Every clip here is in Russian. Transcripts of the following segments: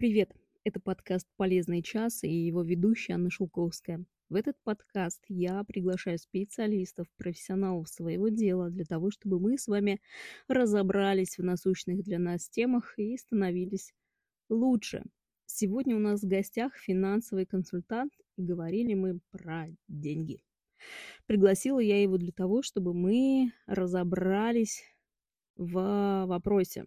Привет! Это подкаст «Полезный час» и его ведущая Анна Шелковская. В этот подкаст я приглашаю специалистов, профессионалов своего дела для того, чтобы мы с вами разобрались в насущных для нас темах и становились лучше. Сегодня у нас в гостях финансовый консультант, и говорили мы про деньги. Пригласила я его для того, чтобы мы разобрались в вопросе,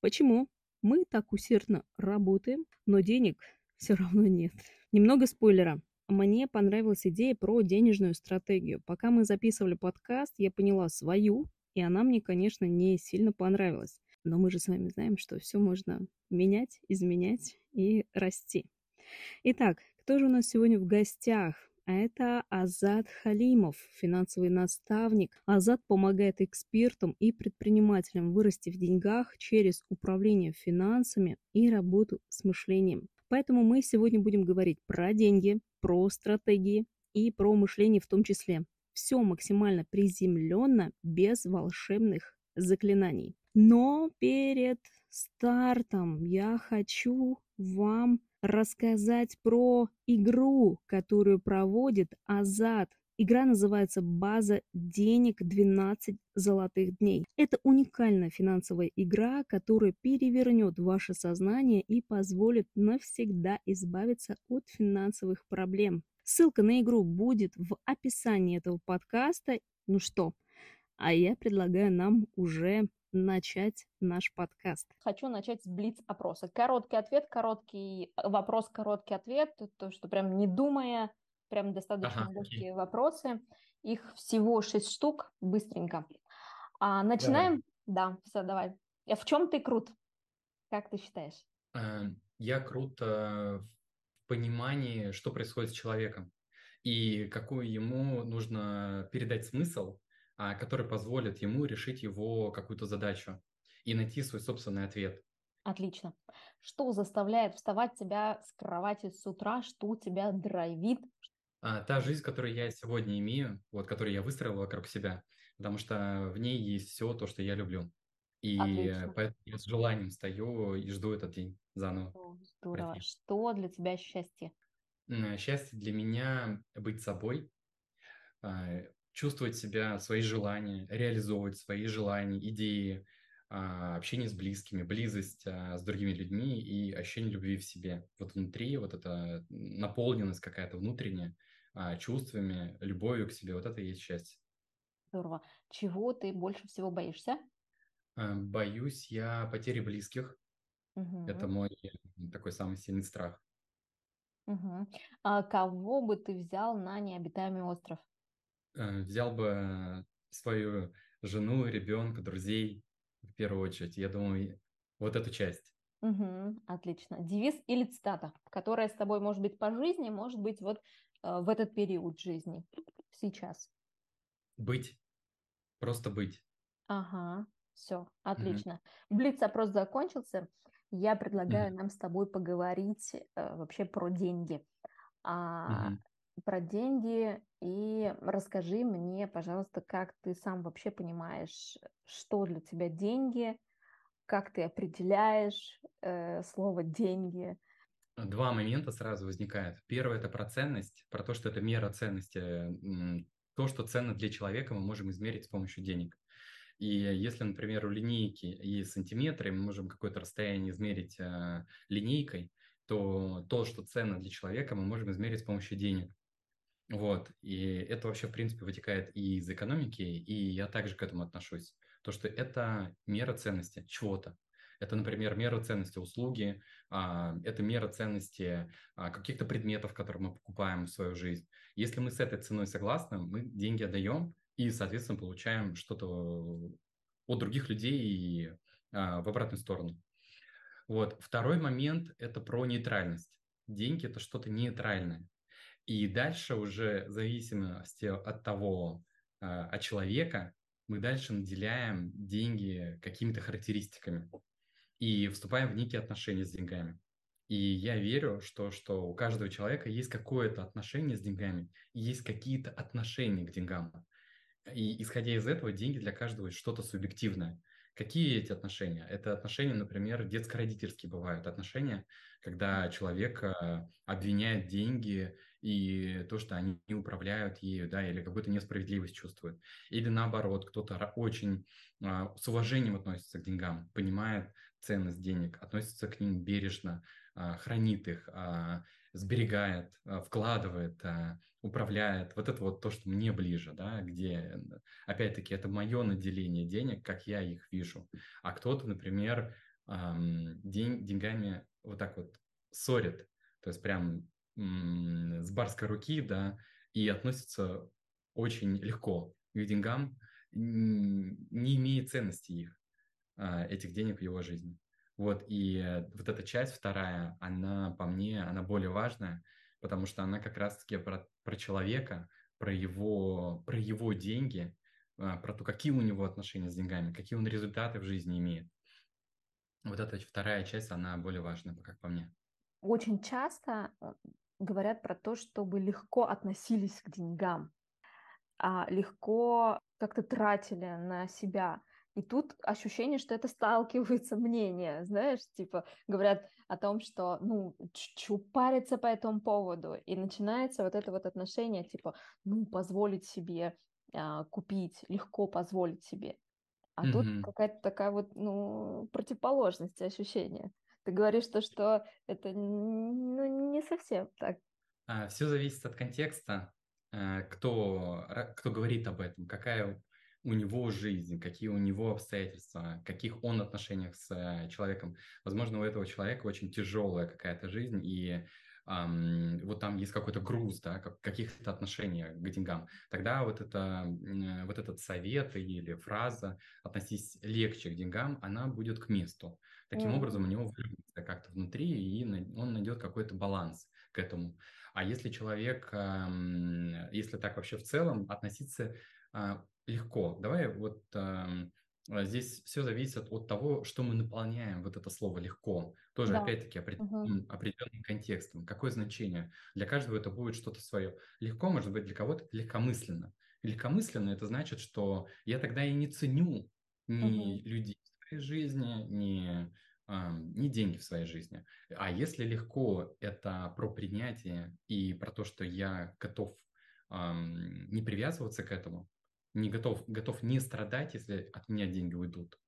почему мы так усердно работаем, но денег все равно нет. Немного спойлера. Мне понравилась идея про денежную стратегию. Пока мы записывали подкаст, я поняла свою, и она мне, конечно, не сильно понравилась. Но мы же с вами знаем, что все можно менять, изменять и расти. Итак, кто же у нас сегодня в гостях? А это Азат Халимов, финансовый наставник. Азат помогает экспертам и предпринимателям вырасти в деньгах через управление финансами и работу с мышлением. Поэтому мы сегодня будем говорить про деньги, про стратегии и про мышление в том числе. Все максимально приземленно, без волшебных заклинаний. Но перед стартом я хочу вам рассказать про игру, которую проводит Азат. Игра называется «База денег 12 золотых дней». Это уникальная финансовая игра, которая перевернет ваше сознание и позволит навсегда избавиться от финансовых проблем. Ссылка на игру будет в описании этого подкаста. Ну что, а я предлагаю нам уже начать наш подкаст? Хочу начать с блиц-опроса. Короткий ответ, короткий э, вопрос, короткий ответ. То, что прям не думая, прям достаточно ага, легкие окей. вопросы. Их всего шесть штук, быстренько. А, начинаем? Давай. Да, все, давай. А в чем ты крут? Как ты считаешь? Эм, я крут э, в понимании, что происходит с человеком и какую ему нужно передать смысл, который позволит ему решить его какую-то задачу и найти свой собственный ответ. Отлично. Что заставляет вставать тебя с кровати с утра? Что тебя драйвит? А, та жизнь, которую я сегодня имею, вот, которую я выстроил вокруг себя, потому что в ней есть все то, что я люблю. И Отлично. поэтому я с желанием стою и жду этот день заново. Здорово. Пройти. Что для тебя счастье? Счастье для меня быть собой, а, чувствовать себя, свои желания, реализовывать свои желания, идеи, а, общение с близкими, близость а, с другими людьми и ощущение любви в себе. Вот внутри вот эта наполненность какая-то внутренняя а, чувствами, любовью к себе, вот это и есть счастье. Здорово. Чего ты больше всего боишься? Боюсь я потери близких. Угу. Это мой такой самый сильный страх. Угу. А кого бы ты взял на необитаемый остров? Э, взял бы свою жену, ребенка, друзей в первую очередь. Я думаю, вот эту часть. Угу, отлично. Девиз или цитата, которая с тобой может быть по жизни, может быть вот э, в этот период жизни, сейчас. Быть. Просто быть. Ага, все, отлично. Угу. Блиц-опрос закончился. Я предлагаю угу. нам с тобой поговорить э, вообще про деньги. А, угу про деньги и расскажи мне, пожалуйста, как ты сам вообще понимаешь, что для тебя деньги, как ты определяешь э, слово деньги. Два момента сразу возникают. Первое это про ценность, про то, что это мера ценности. То, что ценно для человека, мы можем измерить с помощью денег. И если, например, у линейки есть сантиметры, мы можем какое-то расстояние измерить э, линейкой, то то, что ценно для человека, мы можем измерить с помощью денег. Вот, и это вообще, в принципе, вытекает и из экономики, и я также к этому отношусь. То, что это мера ценности чего-то. Это, например, мера ценности услуги, а, это мера ценности а, каких-то предметов, которые мы покупаем в свою жизнь. Если мы с этой ценой согласны, мы деньги отдаем и, соответственно, получаем что-то от других людей и а, в обратную сторону. Вот. Второй момент – это про нейтральность. Деньги – это что-то нейтральное. И дальше уже в зависимости от того, а, от человека, мы дальше наделяем деньги какими-то характеристиками и вступаем в некие отношения с деньгами. И я верю, что, что у каждого человека есть какое-то отношение с деньгами, есть какие-то отношения к деньгам. И исходя из этого, деньги для каждого что-то субъективное. Какие эти отношения? Это отношения, например, детско-родительские бывают отношения, когда человек э, обвиняет деньги и то, что они не управляют ею, да, или какую-то несправедливость чувствует. Или наоборот, кто-то очень а, с уважением относится к деньгам, понимает ценность денег, относится к ним бережно, а, хранит их, а, сберегает, вкладывает, управляет. Вот это вот то, что мне ближе, да, где, опять-таки, это мое наделение денег, как я их вижу. А кто-то, например, день, деньгами вот так вот ссорит, то есть прям с барской руки, да, и относится очень легко к деньгам, не имеет ценности их, а, этих денег в его жизни. Вот, и вот эта часть вторая, она по мне, она более важная, потому что она как раз-таки про, про человека, про его, про его деньги, а, про то, какие у него отношения с деньгами, какие он результаты в жизни имеет. Вот эта вторая часть, она более важная, как по мне. Очень часто э, говорят про то, чтобы легко относились к деньгам, а легко как-то тратили на себя. И тут ощущение, что это сталкиваются мнения, знаешь, типа говорят о том, что, ну, чу париться по этому поводу, и начинается вот это вот отношение, типа, ну, позволить себе а, купить, легко позволить себе. А mm-hmm. тут какая-то такая вот, ну, противоположность ощущения. Ты говоришь то, что это ну, не совсем так. А, Все зависит от контекста, э, кто, кто говорит об этом, какая у него жизнь, какие у него обстоятельства, каких он отношениях с э, человеком. Возможно, у этого человека очень тяжелая какая-то жизнь, и um, вот там есть какой-то груз, да, как, каких-то отношений к деньгам. Тогда вот, это, вот этот совет или фраза «относись легче к деньгам», она будет к месту. Таким mm. образом, у него выровняется как-то внутри, и он найдет какой-то баланс к этому. А если человек, если так вообще в целом, относиться а, легко. Давай вот здесь все зависит от того, что мы наполняем вот это слово легко. Тоже, да. опять-таки, определенным, угу. определенным контекстом. Какое значение? Для каждого это будет что-то свое. Легко, может быть, для кого-то легкомысленно. Легкомысленно это значит, что я тогда и не ценю ни угу. людей в своей жизни, ни не деньги в своей жизни. А если легко, это про принятие и про то, что я готов не привязываться к этому, не готов, готов не страдать, если от меня деньги уйдут,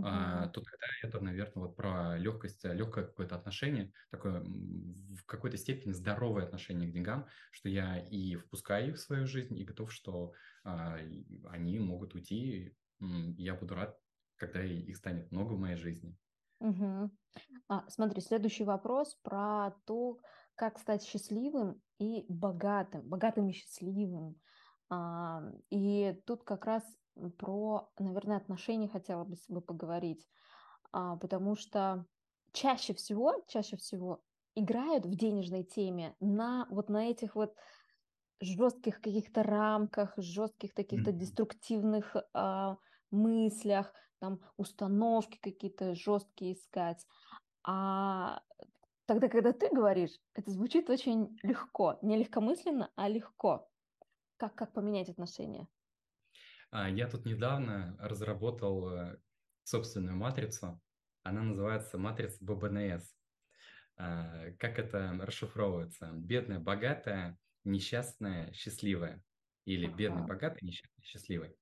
а, то тогда это, наверное, вот про легкость, легкое какое-то отношение, такое в какой-то степени здоровое отношение к деньгам, что я и впускаю их в свою жизнь, и готов, что а, они могут уйти, я буду рад, когда их станет много в моей жизни. Угу. А, смотри, следующий вопрос про то, как стать счастливым и богатым, богатым и счастливым. А, и тут как раз про, наверное, отношения хотела бы с тобой поговорить, а, потому что чаще всего, чаще всего играют в денежной теме на вот на этих вот жестких каких-то рамках, жестких каких-то деструктивных а, мыслях, там установки какие-то жесткие искать. А тогда, когда ты говоришь, это звучит очень легко, не легкомысленно, а легко. Как, как поменять отношения? А, я тут недавно разработал э, собственную матрицу. Она называется матрица ББНС. А, как это расшифровывается? Бедная, богатая, несчастная, счастливая. Или ага. бедный, богатый, несчастный, счастливый.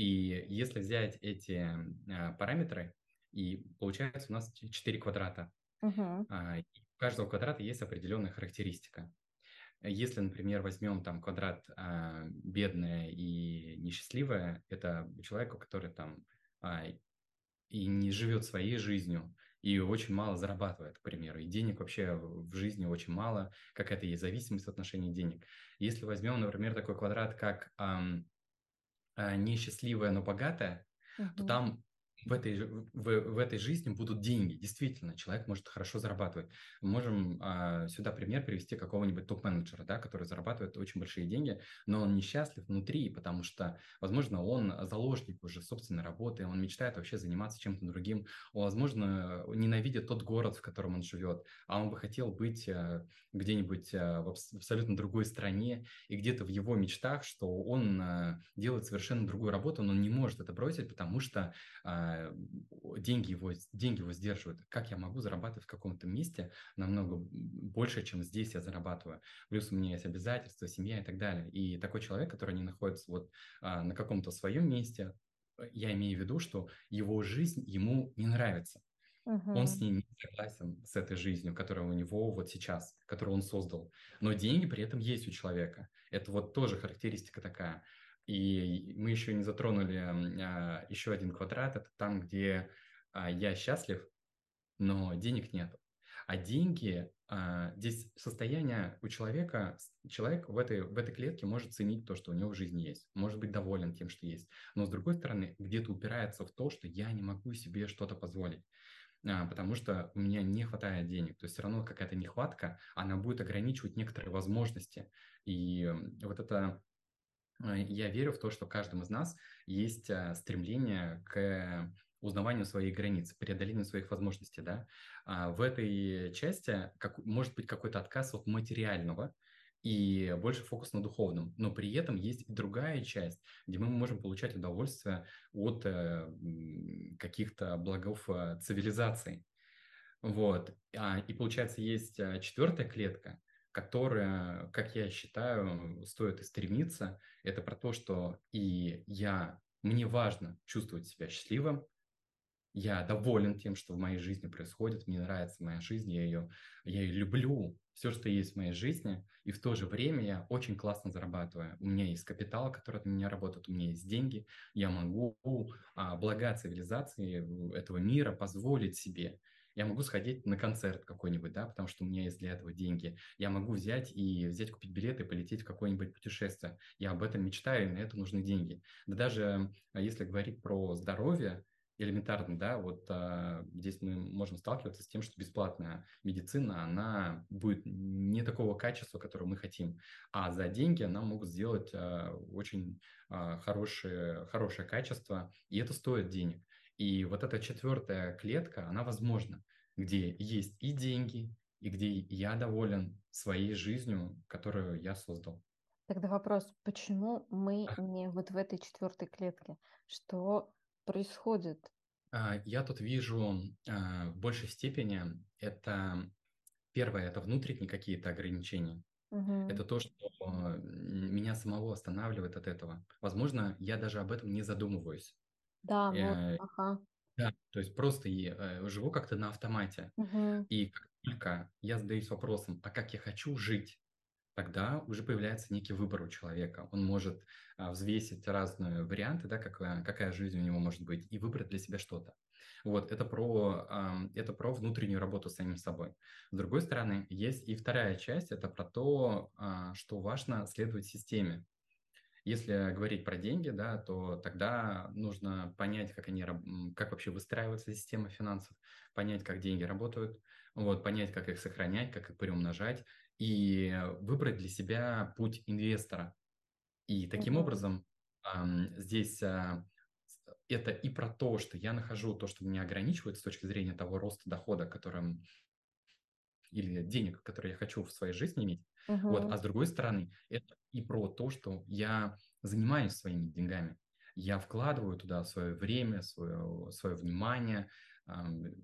И если взять эти а, параметры, и получается у нас 4 квадрата. Uh-huh. А, у каждого квадрата есть определенная характеристика. Если, например, возьмем там квадрат а, бедная и несчастливая, это человек, который там а, и не живет своей жизнью, и очень мало зарабатывает, к примеру, и денег вообще в жизни очень мало, какая-то есть зависимость в отношении денег. Если возьмем, например, такой квадрат, как несчастливая, но богатая, угу. то там в этой, в, в этой жизни будут деньги. Действительно, человек может хорошо зарабатывать. Мы можем а, сюда пример привести какого-нибудь топ-менеджера, да, который зарабатывает очень большие деньги, но он несчастлив внутри, потому что, возможно, он заложник уже собственной работы, он мечтает вообще заниматься чем-то другим, он, возможно, ненавидит тот город, в котором он живет, а он бы хотел быть а, где-нибудь а, в абсолютно другой стране, и где-то в его мечтах, что он а, делает совершенно другую работу, но он не может это бросить, потому что а, а, деньги, его, деньги его сдерживают. Как я могу зарабатывать в каком-то месте намного больше, чем здесь я зарабатываю? Плюс у меня есть обязательства, семья и так далее. И такой человек, который не находится вот а, на каком-то своем месте, я имею в виду, что его жизнь ему не нравится. Uh-huh. Он с ней не согласен, с этой жизнью, которая у него вот сейчас, которую он создал. Но деньги при этом есть у человека. Это вот тоже характеристика такая. И мы еще не затронули а, еще один квадрат. Это там, где а, я счастлив, но денег нет. А деньги, а, здесь состояние у человека, человек в этой, в этой клетке может ценить то, что у него в жизни есть, может быть доволен тем, что есть. Но с другой стороны, где-то упирается в то, что я не могу себе что-то позволить а, потому что у меня не хватает денег. То есть все равно какая-то нехватка, она будет ограничивать некоторые возможности. И вот это я верю в то, что в каждом из нас есть а, стремление к узнаванию своих границ, преодолению своих возможностей, да. А в этой части как, может быть какой-то отказ от материального, и больше фокус на духовном. Но при этом есть и другая часть, где мы можем получать удовольствие от э, каких-то благов э, цивилизации. Вот. А, и получается, есть э, четвертая клетка, которая, как я считаю, стоит и стремиться. Это про то, что и я, мне важно чувствовать себя счастливым, я доволен тем, что в моей жизни происходит, мне нравится моя жизнь, я ее, я ее люблю, все, что есть в моей жизни, и в то же время я очень классно зарабатываю. У меня есть капитал, который на меня работает, у меня есть деньги, я могу а, блага цивилизации этого мира позволить себе. Я могу сходить на концерт какой-нибудь, да, потому что у меня есть для этого деньги. Я могу взять и взять, купить билеты и полететь в какое-нибудь путешествие. Я об этом мечтаю, и на это нужны деньги. Да даже а, если говорить про здоровье, элементарно, да, вот а, здесь мы можем сталкиваться с тем, что бесплатная медицина, она будет не такого качества, которое мы хотим, а за деньги она могут сделать а, очень а, хорошее, хорошее качество, и это стоит денег. И вот эта четвертая клетка, она возможна, где есть и деньги, и где я доволен своей жизнью, которую я создал. Тогда вопрос, почему мы не вот в этой четвертой клетке? Что происходит? А, я тут вижу а, в большей степени это первое, это внутренние какие-то ограничения. Угу. Это то, что меня самого останавливает от этого. Возможно, я даже об этом не задумываюсь. Да, э, вот, ага. Да, то есть просто я, э, живу как-то на автомате. Угу. И как только я задаюсь вопросом, а как я хочу жить, тогда уже появляется некий выбор у человека. Он может а, взвесить разные варианты, да, какая, какая жизнь у него может быть, и выбрать для себя что-то. Вот, это про, а, это про внутреннюю работу с самим собой. С другой стороны, есть и вторая часть, это про то, а, что важно следовать системе. Если говорить про деньги, да, то тогда нужно понять, как они, как вообще выстраивается система финансов, понять, как деньги работают, вот, понять, как их сохранять, как их приумножать, и выбрать для себя путь инвестора. И таким mm-hmm. образом здесь а, это и про то, что я нахожу то, что меня ограничивает с точки зрения того роста дохода, которым или денег, которые я хочу в своей жизни иметь. Uh-huh. Вот, а с другой стороны, это и про то, что я занимаюсь своими деньгами. Я вкладываю туда свое время, свое, свое внимание,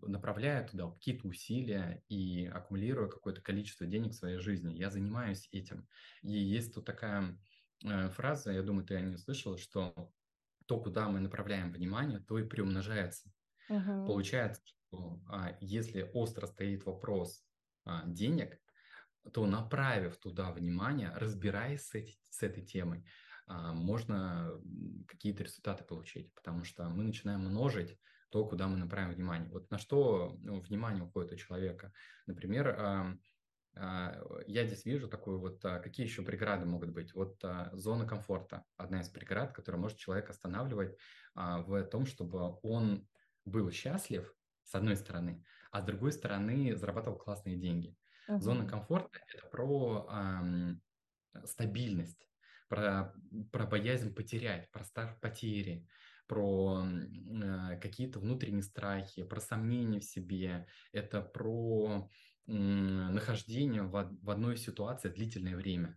направляю туда какие-то усилия и аккумулирую какое-то количество денег в своей жизни. Я занимаюсь этим. И есть тут такая э, фраза, я думаю, ты о ней слышала, что то, куда мы направляем внимание, то и приумножается. Uh-huh. Получается, что а, если остро стоит вопрос а, денег, то направив туда внимание, разбираясь с, эти, с этой темой, а, можно какие-то результаты получить, потому что мы начинаем множить то, куда мы направим внимание. Вот на что ну, внимание уходит у человека. Например, а, а, я здесь вижу такую вот, какие еще преграды могут быть. Вот зона комфорта, одна из преград, которая может человека останавливать в том, чтобы он был счастлив, с одной стороны, а с другой стороны зарабатывал классные деньги. Uh-huh. Зона комфорта – это про эм, стабильность, про, про боязнь потерять, про страх потери, про э, какие-то внутренние страхи, про сомнения в себе, это про э, нахождение в, в одной ситуации длительное время.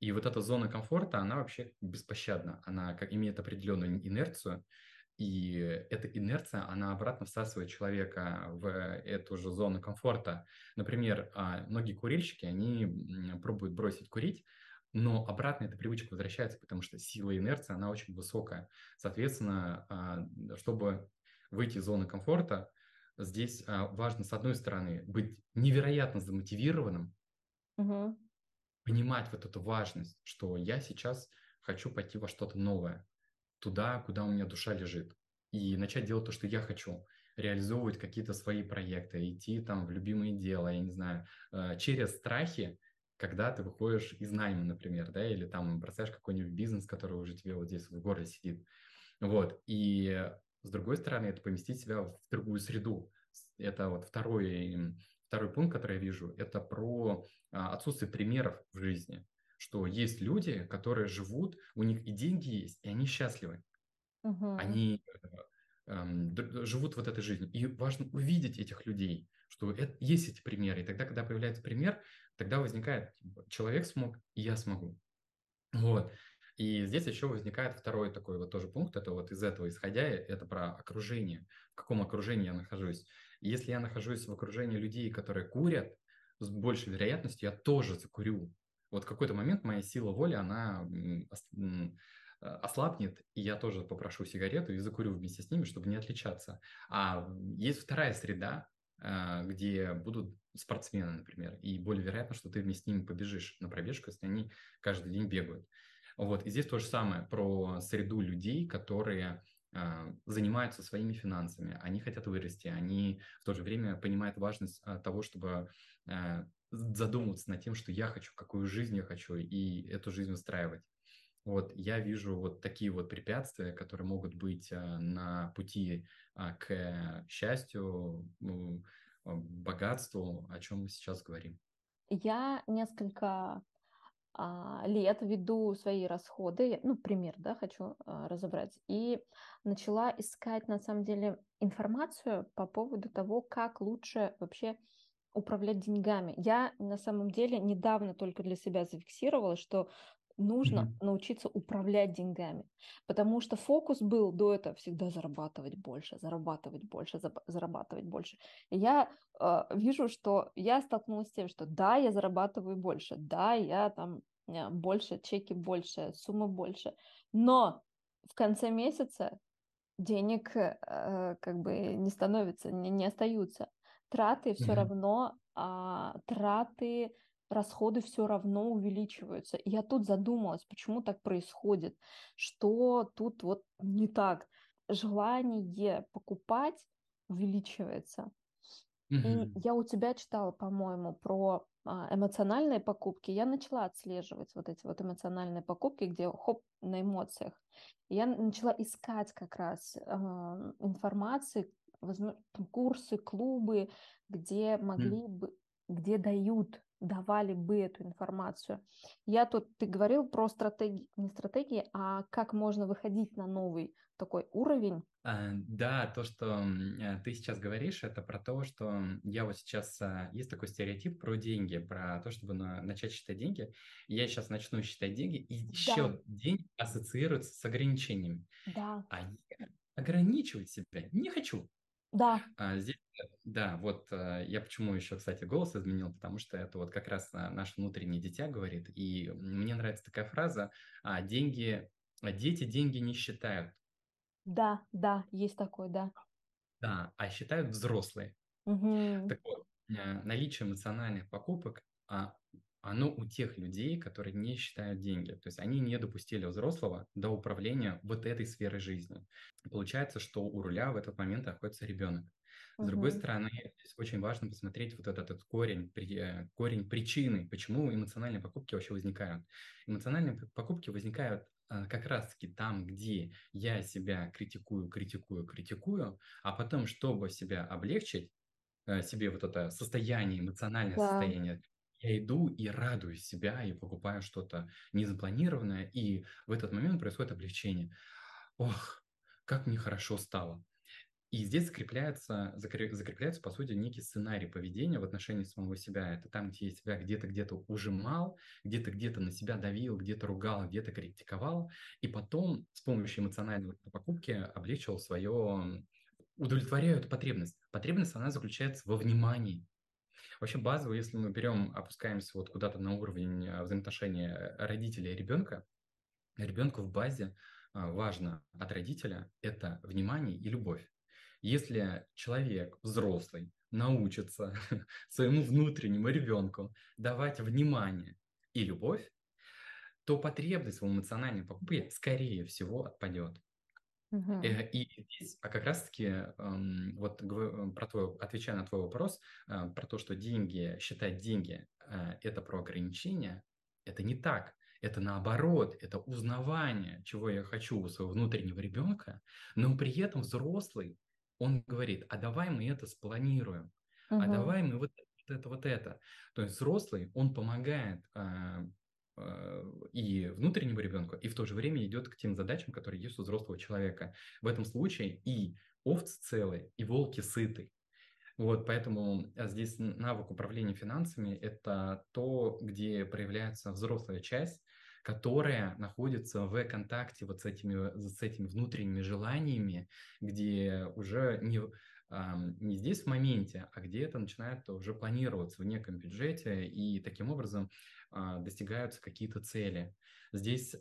И вот эта зона комфорта, она вообще беспощадна, она как имеет определенную инерцию, И эта инерция, она обратно всасывает человека в эту же зону комфорта. Например, а, многие курильщики, они пробуют бросить курить, но обратно эта привычка возвращается, потому что сила инерции, она очень высокая. Соответственно, а, чтобы выйти из зоны комфорта, здесь а, важно, с одной стороны, быть невероятно замотивированным, угу. понимать вот эту важность, что я сейчас хочу пойти во что-то новое туда, куда у меня душа лежит, и начать делать то, что я хочу, реализовывать какие-то свои проекты, идти там в любимое дело, я не знаю, э, через страхи, когда ты выходишь из найма, например, да, или там бросаешь какой-нибудь бизнес, который уже тебе вот здесь в городе сидит. Вот, и с другой стороны, это поместить себя в другую среду. Это вот второй, второй пункт, который я вижу, это про а, отсутствие примеров в жизни что есть люди, которые живут, у них и деньги есть, и они счастливы. Угу. Они э, э, живут вот этой жизнью. И важно увидеть этих людей, что это, есть эти примеры. И тогда, когда появляется пример, тогда возникает, типа, человек смог, и я смогу. Вот. И здесь еще возникает второй такой вот тоже пункт, это вот из этого исходя, это про окружение, в каком окружении я нахожусь. Если я нахожусь в окружении людей, которые курят, с большей вероятностью я тоже закурю вот в какой-то момент моя сила воли, она а, ослабнет, и я тоже попрошу сигарету и закурю вместе с ними, чтобы не отличаться. А есть вторая среда, а, где будут спортсмены, например, и более вероятно, что ты вместе с ними побежишь на пробежку, если они каждый день бегают. Вот, и здесь то же самое про среду людей, которые а, занимаются своими финансами, они хотят вырасти, они в то же время понимают важность того, чтобы задумываться над тем, что я хочу, какую жизнь я хочу, и эту жизнь устраивать. Вот я вижу вот такие вот препятствия, которые могут быть а, на пути а, к счастью, а, богатству, о чем мы сейчас говорим. Я несколько лет веду свои расходы, ну, пример, да, хочу разобрать, и начала искать, на самом деле, информацию по поводу того, как лучше вообще управлять деньгами. Я на самом деле недавно только для себя зафиксировала, что нужно mm-hmm. научиться управлять деньгами, потому что фокус был до этого всегда зарабатывать больше, зарабатывать больше, зарабатывать больше. И я э, вижу, что я столкнулась с тем, что да, я зарабатываю больше, да, я там э, больше, чеки больше, сумма больше, но в конце месяца денег э, как бы не становится, не, не остаются траты все mm-hmm. равно, а, траты, расходы все равно увеличиваются. И я тут задумалась, почему так происходит, что тут вот не так. Желание покупать увеличивается. Mm-hmm. И я у тебя читала, по-моему, про а, эмоциональные покупки. Я начала отслеживать вот эти вот эмоциональные покупки, где хоп на эмоциях. Я начала искать как раз э, информации, возможно, курсы, клубы, где могли mm. бы, где дают, давали бы эту информацию. Я тут, ты говорил про стратегии, не стратегии, а как можно выходить на новый такой уровень. А, да, то, что э, ты сейчас говоришь, это про то, что я вот сейчас, а, есть такой стереотип про деньги, про то, чтобы на, начать считать деньги. Я сейчас начну считать деньги, и да. счет денег ассоциируется с ограничениями. Да. А я ограничивать себя не хочу. Да. А, здесь, да, вот а, я почему еще, кстати, голос изменил, потому что это вот как раз а, наше внутреннее дитя говорит, и мне нравится такая фраза, а, деньги, а, дети деньги не считают. Да, да, есть такое, да. Да, а считают взрослые. Угу. Так вот, э, наличие эмоциональных покупок, а оно у тех людей, которые не считают деньги. То есть они не допустили взрослого до управления вот этой сферой жизни. Получается, что у руля в этот момент находится ребенок. С угу. другой стороны, здесь очень важно посмотреть вот этот, этот корень, при, э, корень причины, почему эмоциональные покупки вообще возникают. Эмоциональные покупки возникают э, как раз-таки там, где я себя критикую, критикую, критикую, а потом, чтобы себя облегчить, э, себе вот это состояние, эмоциональное да. состояние я иду и радую себя, и покупаю что-то незапланированное, и в этот момент происходит облегчение. Ох, как мне хорошо стало. И здесь закрепляется, закрепляется, по сути, некий сценарий поведения в отношении самого себя. Это там, где я себя где-то где-то ужимал, где-то где-то на себя давил, где-то ругал, где-то критиковал, и потом с помощью эмоциональной покупки облегчил свое, удовлетворяю эту потребность. Потребность, она заключается во внимании. Вообще базово, если мы берем, опускаемся вот куда-то на уровень а, взаимоотношения родителя и ребенка, ребенку в базе а, важно от родителя это внимание и любовь. Если человек взрослый научится своему внутреннему ребенку давать внимание и любовь, то потребность в эмоциональной покупке, скорее всего, отпадет. Uh-huh. И здесь, а как раз-таки, вот про твой, отвечая на твой вопрос, э, про то, что деньги, считать деньги, э, это про ограничения, это не так. Это наоборот, это узнавание, чего я хочу у своего внутреннего ребенка, но при этом взрослый он говорит, а давай мы это спланируем, угу. а давай мы вот это, вот это. То есть взрослый, он помогает а, а, и внутреннему ребенку, и в то же время идет к тем задачам, которые есть у взрослого человека. В этом случае и овцы целые, и волки сыты. Вот, поэтому а, здесь навык управления финансами – это то, где проявляется взрослая часть, которая находится в контакте вот с этими, с этими внутренними желаниями, где уже не, не здесь в моменте, а где это начинает уже планироваться в неком бюджете, и таким образом а, достигаются какие-то цели. Здесь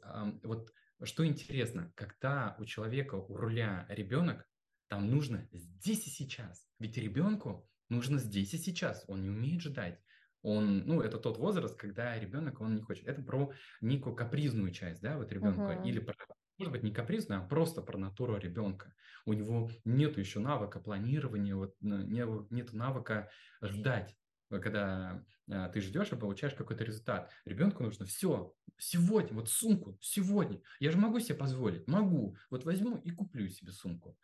вот что интересно, когда у человека у руля ребенок, там нужно здесь и сейчас. Ведь ребенку нужно здесь и сейчас, он не умеет ждать он, ну, это тот возраст, когда ребенок, он не хочет. Это про некую капризную часть, да, вот ребенка, uh-huh. или про, может быть, не капризную, а просто про натуру ребенка. У него нет еще навыка планирования, вот, нет навыка ждать когда а, ты ждешь и получаешь какой-то результат. Ребенку нужно все, сегодня, вот сумку, сегодня. Я же могу себе позволить, могу. Вот возьму и куплю себе сумку.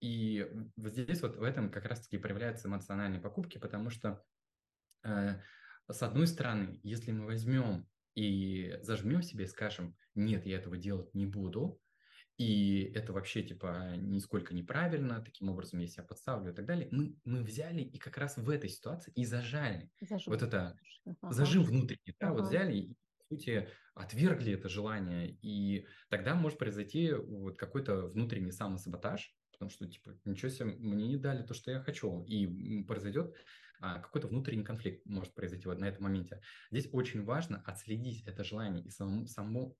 И вот здесь вот в этом как раз-таки проявляются эмоциональные покупки, потому что э, с одной стороны, если мы возьмем и зажмем себе и скажем, нет, я этого делать не буду, и это вообще типа нисколько неправильно, таким образом я себя подставлю и так далее, мы, мы взяли и как раз в этой ситуации и зажали. Зажим. Вот это ага. зажим внутренний, да, ага. вот взяли и по сути, отвергли это желание, и тогда может произойти вот какой-то внутренний самосаботаж, потому что, типа, ничего себе, мне не дали то, что я хочу, и произойдет какой-то внутренний конфликт может произойти вот на этом моменте. Здесь очень важно отследить это желание и самому, самому,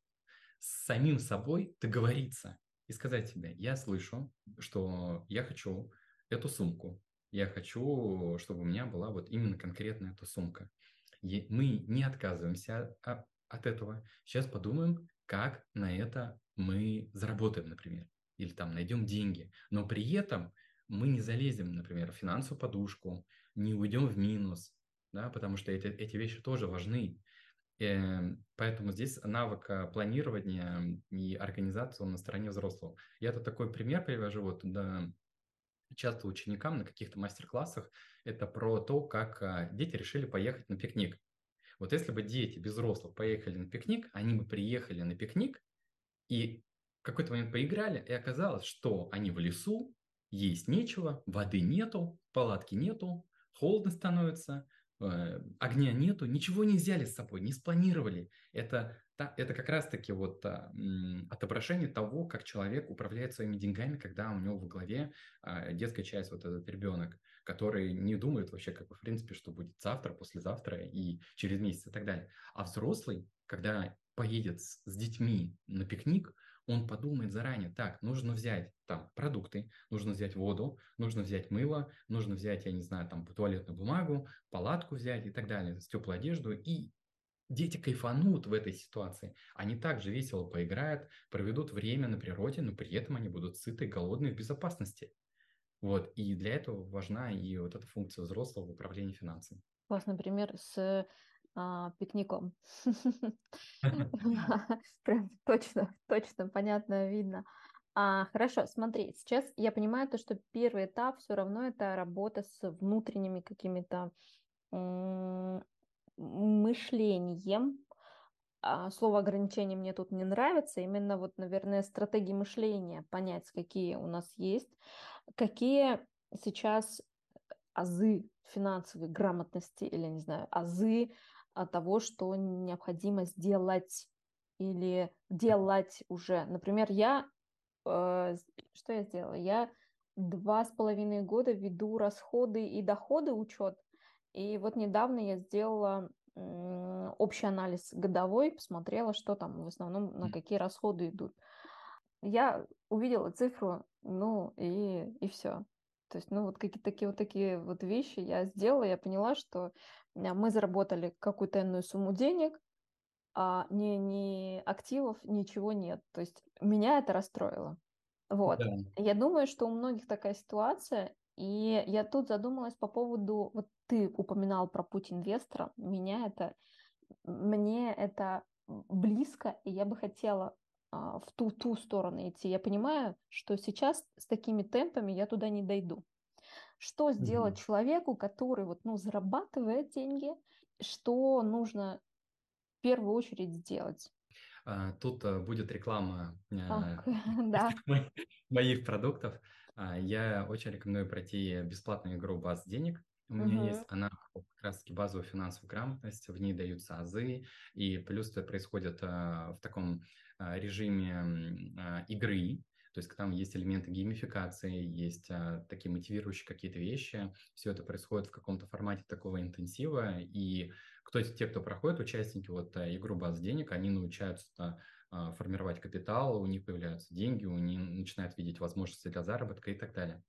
с самим собой договориться и сказать себе, я слышу, что я хочу эту сумку, я хочу, чтобы у меня была вот именно конкретно эта сумка. И мы не отказываемся от, от этого. Сейчас подумаем, как на это мы заработаем, например, или там найдем деньги. Но при этом мы не залезем, например, в финансовую подушку, не уйдем в минус, да, потому что эти, эти вещи тоже важны. Э, поэтому здесь навык планирования и организации на стороне взрослого. Я тут такой пример привожу, вот да, часто ученикам на каких-то мастер-классах, это про то, как а, дети решили поехать на пикник. Вот если бы дети без взрослых поехали на пикник, они бы приехали на пикник и в какой-то момент поиграли, и оказалось, что они в лесу, есть нечего, воды нету, палатки нету, холодно становится, э, огня нету, ничего не взяли с собой, не спланировали. Это, это как раз-таки вот а, отображение того, как человек управляет своими деньгами, когда у него в голове а, детская часть, вот этот ребенок, который не думает вообще, как бы, в принципе, что будет завтра, послезавтра и через месяц и так далее. А взрослый, когда поедет с, с детьми на пикник, он подумает заранее, так, нужно взять там продукты, нужно взять воду, нужно взять мыло, нужно взять, я не знаю, там туалетную бумагу, палатку взять и так далее, теплую одежду. И дети кайфанут в этой ситуации. Они также весело поиграют, проведут время на природе, но при этом они будут сыты, голодные, в безопасности. Вот, и для этого важна и вот эта функция взрослого в управлении финансами. Классный пример с а, пикником. Прям точно, точно, понятно, видно. А, хорошо, смотри, сейчас я понимаю то, что первый этап все равно это работа с внутренними какими-то мышлением. А, слово ограничение мне тут не нравится, именно вот, наверное, стратегии мышления, понять, какие у нас есть. какие сейчас азы финансовой грамотности или, не знаю, азы того, что необходимо сделать или делать уже. Например, я, э, что я сделала? Я два с половиной года веду расходы и доходы учет, и вот недавно я сделала общий анализ годовой, посмотрела, что там в основном, на какие расходы идут. Я увидела цифру, ну и, и все. То есть, ну, вот какие-то такие вот такие вот вещи я сделала, я поняла, что а, мы заработали какую-то иную сумму денег, а ни, ни активов, ничего нет. То есть меня это расстроило. Вот. Да. Я думаю, что у многих такая ситуация, и я тут задумалась по поводу, вот ты упоминал про путь инвестора, меня это, мне это близко, и я бы хотела а, в ту, ту сторону идти. Я понимаю, что сейчас с такими темпами я туда не дойду. Что сделать mm-hmm. человеку, который вот, ну, зарабатывает деньги, что нужно в первую очередь сделать? А, тут э, будет реклама Ах, моих продуктов. А, я очень рекомендую пройти бесплатную игру «Баз денег». У меня есть она как раз-таки базовая финансовая грамотность, в ней даются азы, и плюс это происходит а, в таком режиме игры, то есть там есть элементы геймификации, есть а, такие мотивирующие какие-то вещи. Все это происходит в каком-то формате такого интенсива. И кто те, кто проходит, участники вот а, игру баз денег, они научаются а, формировать капитал, у них появляются деньги, у них начинают видеть возможности для заработка и так далее.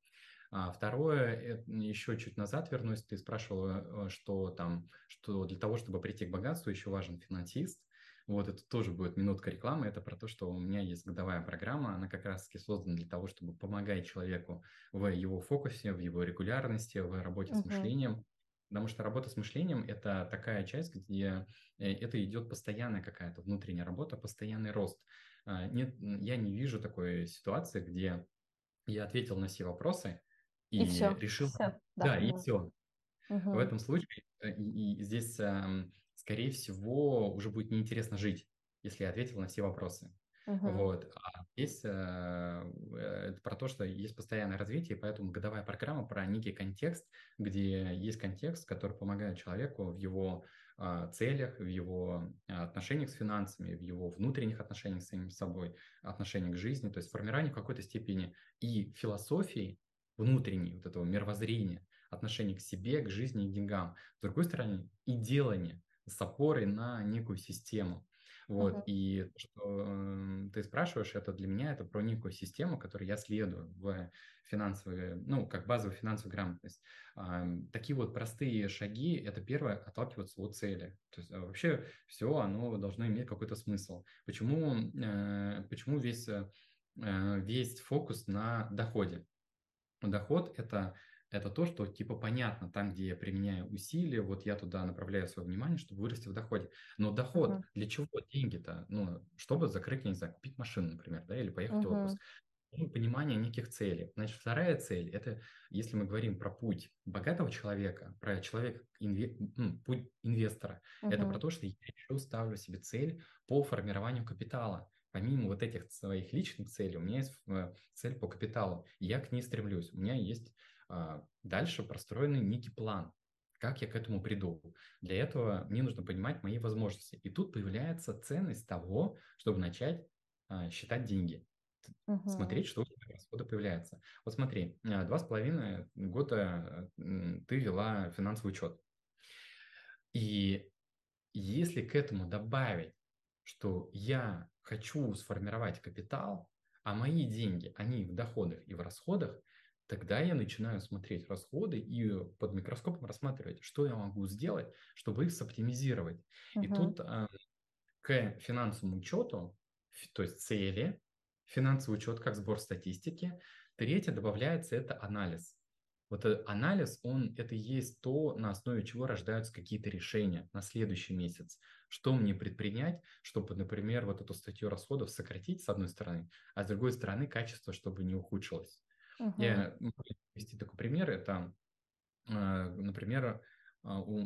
А второе, еще чуть назад вернусь, ты спрашивала, что там, что для того, чтобы прийти к богатству, еще важен финансист. Вот это тоже будет минутка рекламы. Это про то, что у меня есть годовая программа. Она как раз-таки создана для того, чтобы помогать человеку в его фокусе, в его регулярности, в работе uh-huh. с мышлением. Потому что работа с мышлением – это такая часть, где э, это идет постоянная какая-то внутренняя работа, постоянный рост. А, нет, я не вижу такой ситуации, где я ответил на все вопросы и, и все, решил… Все, да, да и все. Угу. В этом случае э, и, и здесь скорее всего, уже будет неинтересно жить, если я ответил на все вопросы. Uh-huh. Вот. А здесь э, это про то, что есть постоянное развитие, поэтому годовая программа про некий контекст, где есть контекст, который помогает человеку в его э, целях, в его отношениях с финансами, в его внутренних отношениях с самим собой, отношениях к жизни, то есть формирование в какой-то степени и философии внутренней, вот этого мировоззрения, отношения к себе, к жизни и деньгам. С другой стороны, и делание с опорой на некую систему. Вот, uh-huh. и что э, ты спрашиваешь, это для меня это про некую систему, которой я следую в финансовые, ну, как базовую финансовую грамотность. А, такие вот простые шаги, это первое, отталкиваться от цели. То есть а, вообще все, оно должно иметь какой-то смысл. Почему, э, почему весь, э, весь фокус на доходе? Доход – это это то, что типа понятно, там, где я применяю усилия, вот я туда направляю свое внимание, чтобы вырасти в доходе. Но доход, uh-huh. для чего деньги-то? Ну, чтобы закрыть, я не знаю, купить машину, например, да, или поехать uh-huh. в отпуск. Ну, понимание неких целей. Значит, вторая цель – это, если мы говорим про путь богатого человека, про человека, инве, ну, путь инвестора, uh-huh. это про то, что я еще ставлю себе цель по формированию капитала. Помимо вот этих своих личных целей, у меня есть э, цель по капиталу. Я к ней стремлюсь. У меня есть дальше простроенный некий план, как я к этому приду. Для этого мне нужно понимать мои возможности. И тут появляется ценность того, чтобы начать а, считать деньги. Uh-huh. Смотреть, что у тебя расходы появляется. Вот смотри, а, два с половиной года ты вела финансовый учет. И если к этому добавить, что я хочу сформировать капитал, а мои деньги, они в доходах и в расходах, тогда я начинаю смотреть расходы и под микроскопом рассматривать, что я могу сделать, чтобы их соптимизировать. Uh-huh. И тут э, к финансовому учету, то есть цели, финансовый учет как сбор статистики, третье добавляется это анализ. Вот этот анализ, он это и есть то, на основе чего рождаются какие-то решения на следующий месяц. Что мне предпринять, чтобы, например, вот эту статью расходов сократить с одной стороны, а с другой стороны качество, чтобы не ухудшилось. Я могу привести такой пример. Это, а, например, а, у